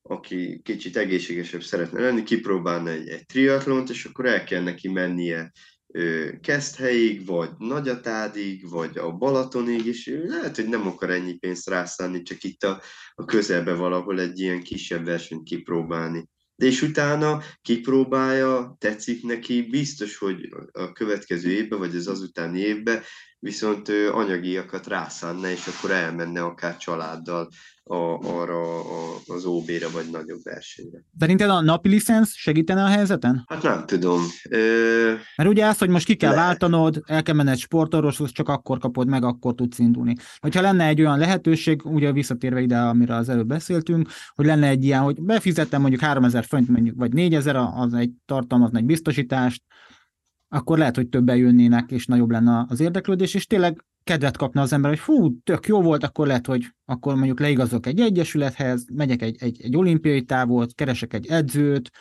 aki kicsit egészségesebb szeretne lenni, kipróbálna egy, egy triatlont, és akkor el kell neki mennie Keszthelyig, vagy Nagyatádig, vagy a Balatonig, és lehet, hogy nem akar ennyi pénzt rászállni, csak itt a, a közelbe valahol egy ilyen kisebb versenyt kipróbálni. És utána kipróbálja, tetszik neki, biztos, hogy a következő évben, vagy az azutáni évben viszont anyagiakat rászánna, és akkor elmenne akár családdal a, arra a, az OB-re vagy nagyobb versenyre. Szerinted a napi licensz segítene a helyzeten? Hát nem tudom. Ö... Mert ugye az, hogy most ki kell Le... váltanod, el kell menned sportorvoshoz, csak akkor kapod meg, akkor tudsz indulni. Hogyha lenne egy olyan lehetőség, ugye visszatérve ide, amire az előbb beszéltünk, hogy lenne egy ilyen, hogy befizettem mondjuk 3000 font, mondjuk, vagy 4000, az egy tartalmazna egy biztosítást, akkor lehet, hogy többen jönnének, és nagyobb lenne az érdeklődés, és tényleg kedvet kapna az ember, hogy fú, tök jó volt, akkor lehet, hogy akkor mondjuk leigazok egy egyesülethez, megyek egy, egy, egy olimpiai távot, keresek egy edzőt,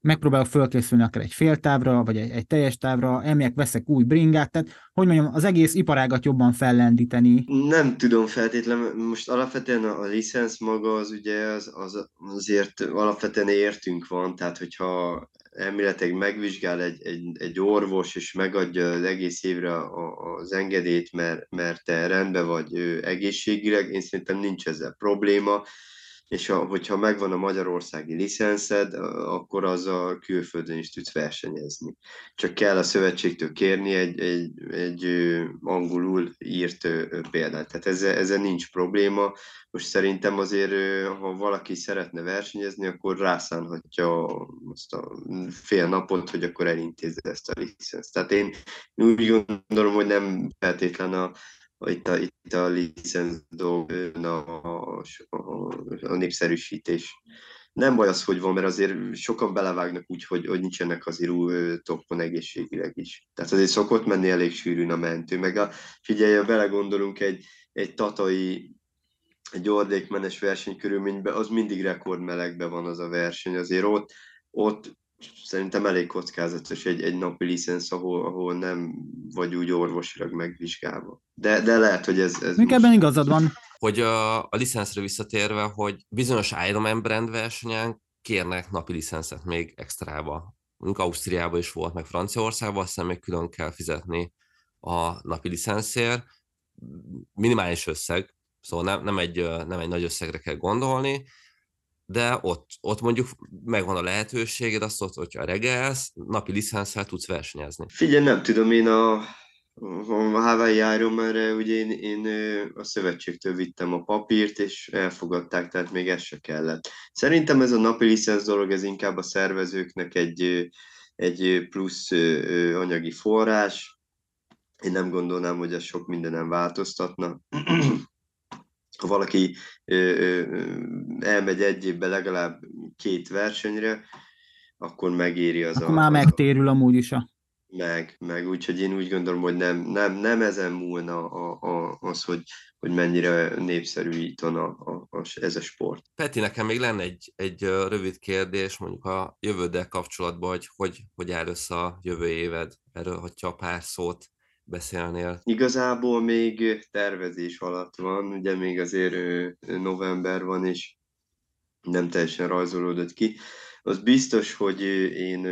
megpróbálok fölkészülni akár egy fél távra, vagy egy, egy teljes távra, elmegyek, veszek új bringát, tehát hogy mondjam, az egész iparágat jobban fellendíteni. Nem tudom feltétlenül, most alapvetően a, a licensz maga az ugye az, az, azért alapvetően értünk van, tehát hogyha elméletileg megvizsgál egy, egy, egy orvos, és megadja az egész évre a, az engedélyt, mert, mert te rendben vagy egészségileg, én szerintem nincs ezzel probléma, és a, hogyha megvan a magyarországi licenszed, akkor az a külföldön is tudsz versenyezni. Csak kell a szövetségtől kérni egy, egy, egy angolul írt példát. Tehát ezzel, ezzel nincs probléma. Most szerintem azért, ha valaki szeretne versenyezni, akkor rászánhatja azt a fél napot, hogy akkor elintézze ezt a licenszt. Tehát én úgy gondolom, hogy nem feltétlen a, itt a, itt a licenc a, a, a, a népszerűsítés. Nem baj az, hogy van, mert azért sokan belevágnak úgy, hogy, hogy nincsenek azért új toppon egészségileg is. Tehát azért szokott menni elég sűrűn a mentő. Meg a, figyelj, ha belegondolunk egy, egy tatai egy ordékmenes versenykörülményben, az mindig rekordmelegben van az a verseny. Azért ott, ott szerintem elég kockázatos egy, egy napi licensz, ahol, ahol nem vagy úgy orvosilag megvizsgálva. De, de lehet, hogy ez... ez Még most... ebben igazad van. Hogy a, a licenszre visszatérve, hogy bizonyos Ironman brand versenyen kérnek napi licenszet még extrába. Mondjuk Ausztriában is volt, meg Franciaországban, aztán még külön kell fizetni a napi licenszért. Minimális összeg, szóval nem, nem, egy, nem egy nagy összegre kell gondolni, de ott, ott mondjuk megvan a lehetőséged, azt ott, hogyha regelsz, napi licenszel tudsz versenyezni. Figyelj, nem tudom, én a, a Hawaii Ironman-re ugye én, én a szövetségtől vittem a papírt, és elfogadták, tehát még ez se kellett. Szerintem ez a napi licensz dolog, ez inkább a szervezőknek egy, egy plusz anyagi forrás. Én nem gondolnám, hogy ez sok mindenem változtatna ha valaki elmegy egy évben legalább két versenyre, akkor megéri az akkor a... már megtérül amúgy is a... Meg, meg úgyhogy én úgy gondolom, hogy nem, nem, nem ezen múlna a, a, az, hogy, hogy mennyire népszerű itt a, a, a, ez a sport. Peti, nekem még lenne egy, egy rövid kérdés, mondjuk a jövőddel kapcsolatban, hogy hogy, hogy áll össze a jövő éved, erről, hogyha pár szót beszélnél? Igazából még tervezés alatt van, ugye még azért november van, és nem teljesen rajzolódott ki. Az biztos, hogy én,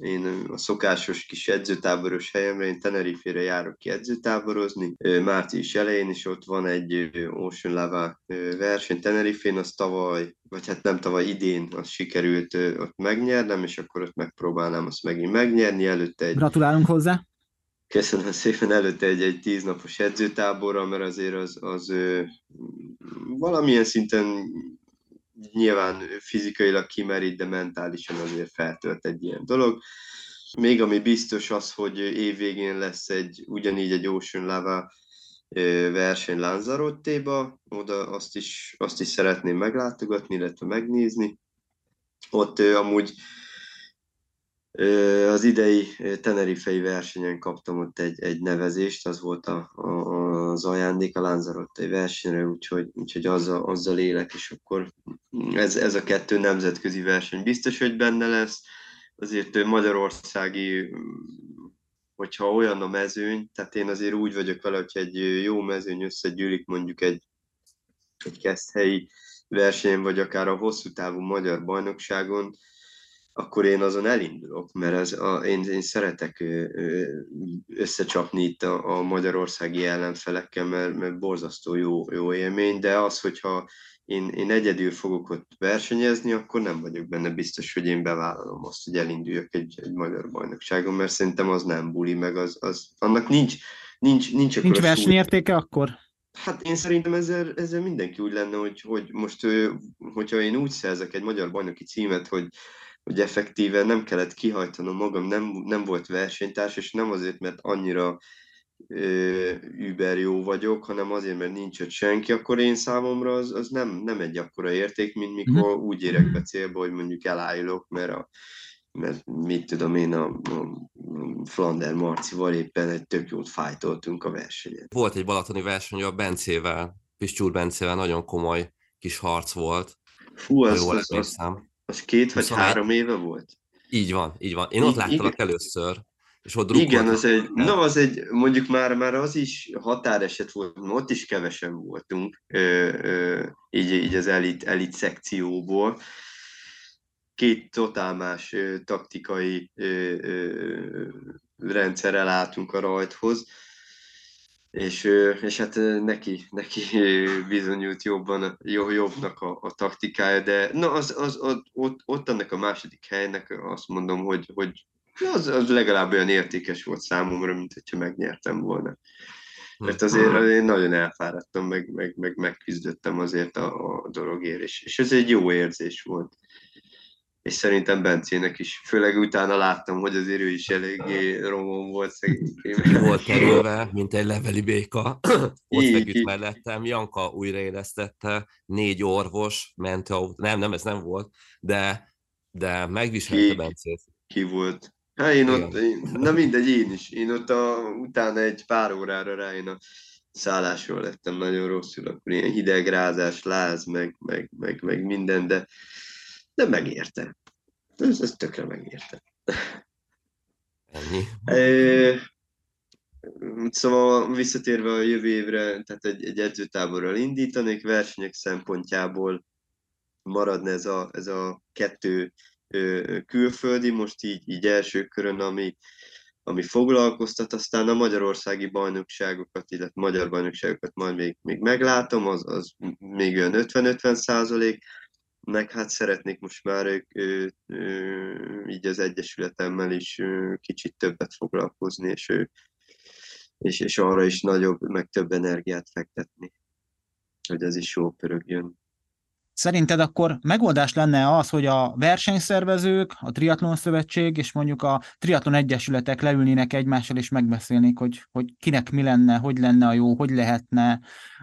én a szokásos kis edzőtáboros helyemre, én Tenerife-re járok ki edzőtáborozni, március elején is ott van egy Ocean Lava verseny Tenerife-n, az tavaly, vagy hát nem tavaly, idén az sikerült ott megnyernem, és akkor ott megpróbálnám azt megint megnyerni, előtte egy... Gratulálunk hozzá! Köszönöm szépen előtte egy, egy tíznapos edzőtáborra, mert azért az, az ö, valamilyen szinten nyilván fizikailag kimerít, de mentálisan azért feltölt egy ilyen dolog. Még ami biztos az, hogy évvégén lesz egy ugyanígy egy Ocean Lava verseny Lanzarottéba, oda azt is, azt is szeretném meglátogatni, illetve megnézni. Ott amúgy az idei Tenerifei versenyen kaptam ott egy, egy nevezést, az volt a, a, az ajándék a Lanzarottai versenyre, úgyhogy, úgyhogy azzal, azzal élek, és akkor ez, ez a kettő nemzetközi verseny biztos, hogy benne lesz. azért magyarországi, hogyha olyan a mezőny, tehát én azért úgy vagyok vele, hogy egy jó mezőny összegyűlik mondjuk egy, egy keszthelyi versenyen, vagy akár a hosszú távú magyar bajnokságon, akkor én azon elindulok, mert ez a, én, én szeretek összecsapni itt a, a magyarországi ellenfelekkel, mert, mert borzasztó jó, jó élmény, de az, hogyha én, én egyedül fogok ott versenyezni, akkor nem vagyok benne biztos, hogy én bevállalom azt, hogy elinduljak egy, egy magyar bajnokságon, mert szerintem az nem buli, meg az, az annak nincs, nincs, nincs, nincs versenyértéke akkor? Hát én szerintem ezzel, ezzel mindenki úgy lenne, hogy, hogy most, hogyha én úgy szerzek egy magyar bajnoki címet, hogy, hogy effektíve nem kellett kihajtanom magam, nem, nem volt versenytárs, és nem azért, mert annyira über jó vagyok, hanem azért, mert nincs ott senki, akkor én számomra az, az nem, nem egy akkora érték, mint mikor mm. úgy érek be célba, hogy mondjuk elájulok, mert, a, mert mit tudom én, a, a Flander Marcival éppen egy tök jót fájtoltunk a versenyen. Volt egy balatoni verseny a Bencével, Piscsúr Bencével, nagyon komoly kis harc volt. Fú, az, az, az, az két vagy három éve volt? Így van, így van. Én ott láttalak először. És ott Igen, az egy, na az egy, mondjuk már, már az is határeset volt, ott is kevesen voltunk, ö, ö, így, így az elit, elit szekcióból. Két totál más ö, taktikai ö, ö, rendszerrel álltunk a rajthoz, és, és hát neki, neki bizonyult jobban, jobbnak a, a taktikája, de na az, az, az, ott, ott ennek a második helynek azt mondom, hogy, hogy az, az legalább olyan értékes volt számomra, mint hogyha megnyertem volna. Mert azért én nagyon elfáradtam, meg, meg, meg megküzdöttem azért a, a dologért, és, és ez egy jó érzés volt. És szerintem Bencének is, főleg utána láttam, hogy azért ő is eléggé romon volt szegényként. Volt kerülve, mint egy leveli béka. Ott feküdt mellettem, Janka újraélesztette, négy orvos ment, nem, nem, ez nem volt, de, de megviselte ki, Bencét. Ki volt? Hát én ott, én, na mindegy, én is. Én ott a, utána egy pár órára rá én a szállásról lettem nagyon rosszul, akkor ilyen hideg, rázás, láz, meg, meg, meg, meg minden, de, de megérte. Ez, ez tökre megérte. Ennyi. E, szóval visszatérve a jövő évre, tehát egy, egy edzőtáborral indítanék, versenyek szempontjából maradna ez a, ez a kettő külföldi, most így, így első körön, ami, ami foglalkoztat, aztán a magyarországi bajnokságokat, illetve magyar bajnokságokat majd még, még meglátom, az, az még olyan 50-50 százalék, meg hát szeretnék most már ő, ő, így az Egyesületemmel is ő, kicsit többet foglalkozni, és, ő, és, és arra is nagyobb, meg több energiát fektetni, hogy ez is jó pörögjön. Szerinted akkor megoldás lenne az, hogy a versenyszervezők, a Triatlon Szövetség és mondjuk a Triatlon Egyesületek leülnének egymással és megbeszélnék, hogy, hogy kinek mi lenne, hogy lenne a jó, hogy lehetne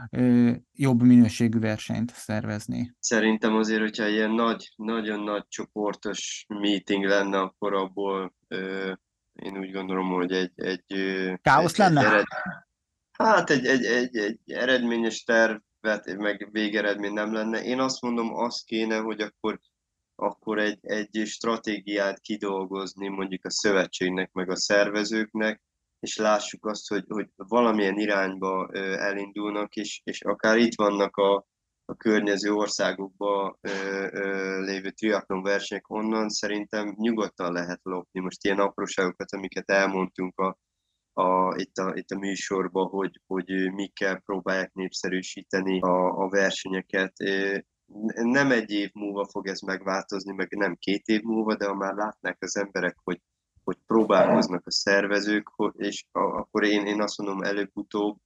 ö, jobb minőségű versenyt szervezni? Szerintem azért, hogyha ilyen nagy, nagyon nagy csoportos meeting lenne, akkor abból ö, én úgy gondolom, hogy egy... egy Káosz egy, lenne? Egy ered... Hát egy, egy, egy, egy eredményes terv meg végeredmény nem lenne. Én azt mondom, az kéne, hogy akkor, akkor egy, egy stratégiát kidolgozni mondjuk a szövetségnek, meg a szervezőknek, és lássuk azt, hogy, hogy valamilyen irányba elindulnak, és, és akár itt vannak a, a környező országokban lévő triatlon versenyek, onnan szerintem nyugodtan lehet lopni. Most ilyen apróságokat, amiket elmondtunk a, a, itt, a, itt a műsorban, hogy, hogy mikkel próbálják népszerűsíteni a, a versenyeket. Nem egy év múlva fog ez megváltozni, meg nem két év múlva, de ha már látnák az emberek, hogy, hogy próbálkoznak a szervezők, és akkor én, én azt mondom előbb-utóbb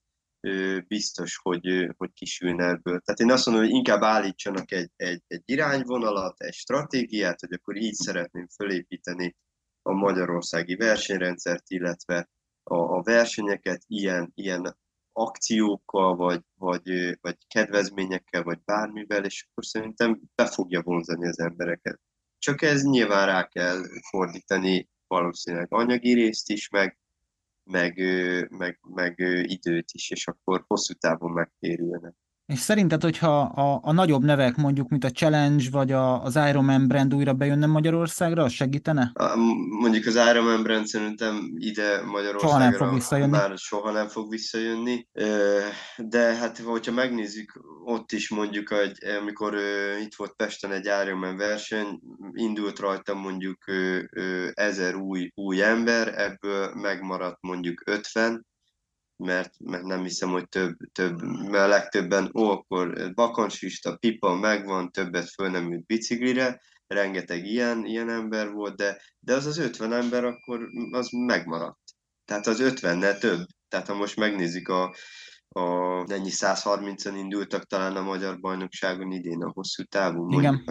biztos, hogy, hogy kisülne ebből. Tehát én azt mondom, hogy inkább állítsanak egy, egy, egy irányvonalat, egy stratégiát, hogy akkor így szeretném fölépíteni a magyarországi versenyrendszert, illetve a, a versenyeket ilyen, ilyen akciókkal, vagy, vagy, vagy kedvezményekkel, vagy bármivel, és akkor szerintem be fogja vonzani az embereket. Csak ez nyilván rá kell fordítani valószínűleg anyagi részt is, meg, meg, meg, meg időt is, és akkor hosszú távon megtérülne. És szerinted, hogyha a, a nagyobb nevek, mondjuk, mint a Challenge, vagy a, az Ironman brand újra bejönne Magyarországra, az segítene? A, mondjuk az Ironman brand szerintem ide Magyarországra Soha nem fog visszajönni. már soha nem fog visszajönni. De hát, hogyha megnézzük, ott is mondjuk, hogy amikor itt volt Pesten egy Ironman verseny, indult rajta mondjuk ezer új, új ember, ebből megmaradt mondjuk 50, mert, mert nem hiszem, hogy több, több mert a legtöbben, ó, akkor bakancsista, pipa megvan, többet föl nem ült biciklire, rengeteg ilyen, ilyen ember volt, de, de az az 50 ember akkor az megmaradt. Tehát az 50-nel több. Tehát ha most megnézzük a, a ennyi 130-an indultak talán a magyar bajnokságon idén a hosszú távú. Igen.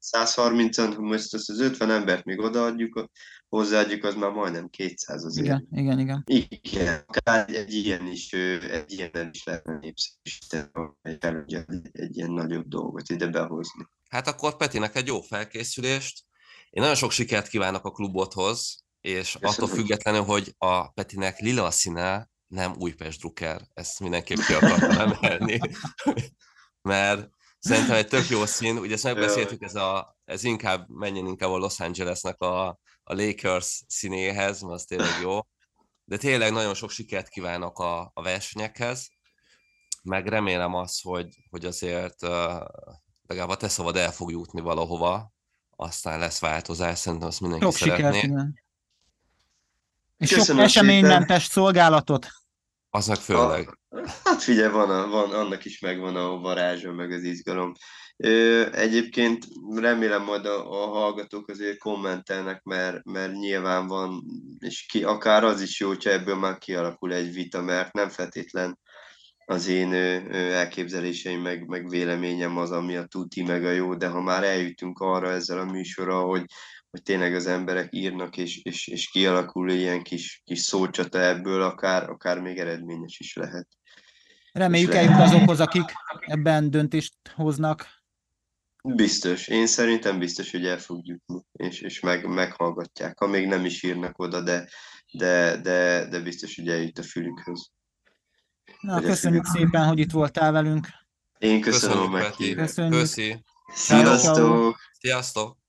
130-an, most azt az 50 embert még odaadjuk, hozzáadjuk, az már majdnem 200 azért. Igen, igen, igen. Igen, akár egy ilyen is, egy ilyen is lehetne népszerűsíteni, egy, egy, egy ilyen nagyobb dolgot ide behozni. Hát akkor Petinek egy jó felkészülést. Én nagyon sok sikert kívánok a klubothoz, és Köszönöm. attól függetlenül, hogy a Petinek lila színe nem Újpest Drucker, ezt mindenképp ki akartam emelni, mert szerintem egy tök jó szín, ugye ezt megbeszéltük, ez, a, ez inkább menjen inkább a Los Angelesnek a, a Lakers színéhez, mert az tényleg jó, de tényleg nagyon sok sikert kívánok a, a versenyekhez, meg remélem azt, hogy, hogy azért uh, legalább a te szavad el fog jutni valahova, aztán lesz változás, szerintem azt mindenki Sok szeretné. sikert, igen. És sok eseménymentes szolgálatot. Az meg főleg. A, hát figyelj, van, a, van, annak is megvan a varázsa, meg az izgalom. Ö, egyébként remélem majd a, a hallgatók azért kommentelnek, mert, mert nyilván van, és ki, akár az is jó, hogyha ebből már kialakul egy vita, mert nem feltétlen az én elképzeléseim, meg, meg véleményem az, ami a tuti, meg a jó, de ha már eljutunk arra ezzel a műsorral, hogy, hogy tényleg az emberek írnak, és, és, és kialakul ilyen kis, kis szócsata ebből, akár, akár még eredményes is lehet. Reméljük eljut azokhoz, akik ebben döntést hoznak. Biztos. Én szerintem biztos, hogy el fog jutni, és, és meg, meghallgatják. Ha még nem is írnak oda, de, de, de, de biztos, hogy eljut a fülükhöz. Na, köszönjük szépen, hogy itt voltál velünk. Én köszönöm, köszönjük, Köszönjük. Köszönjük. Köszi. Sziasztok! Sziasztok!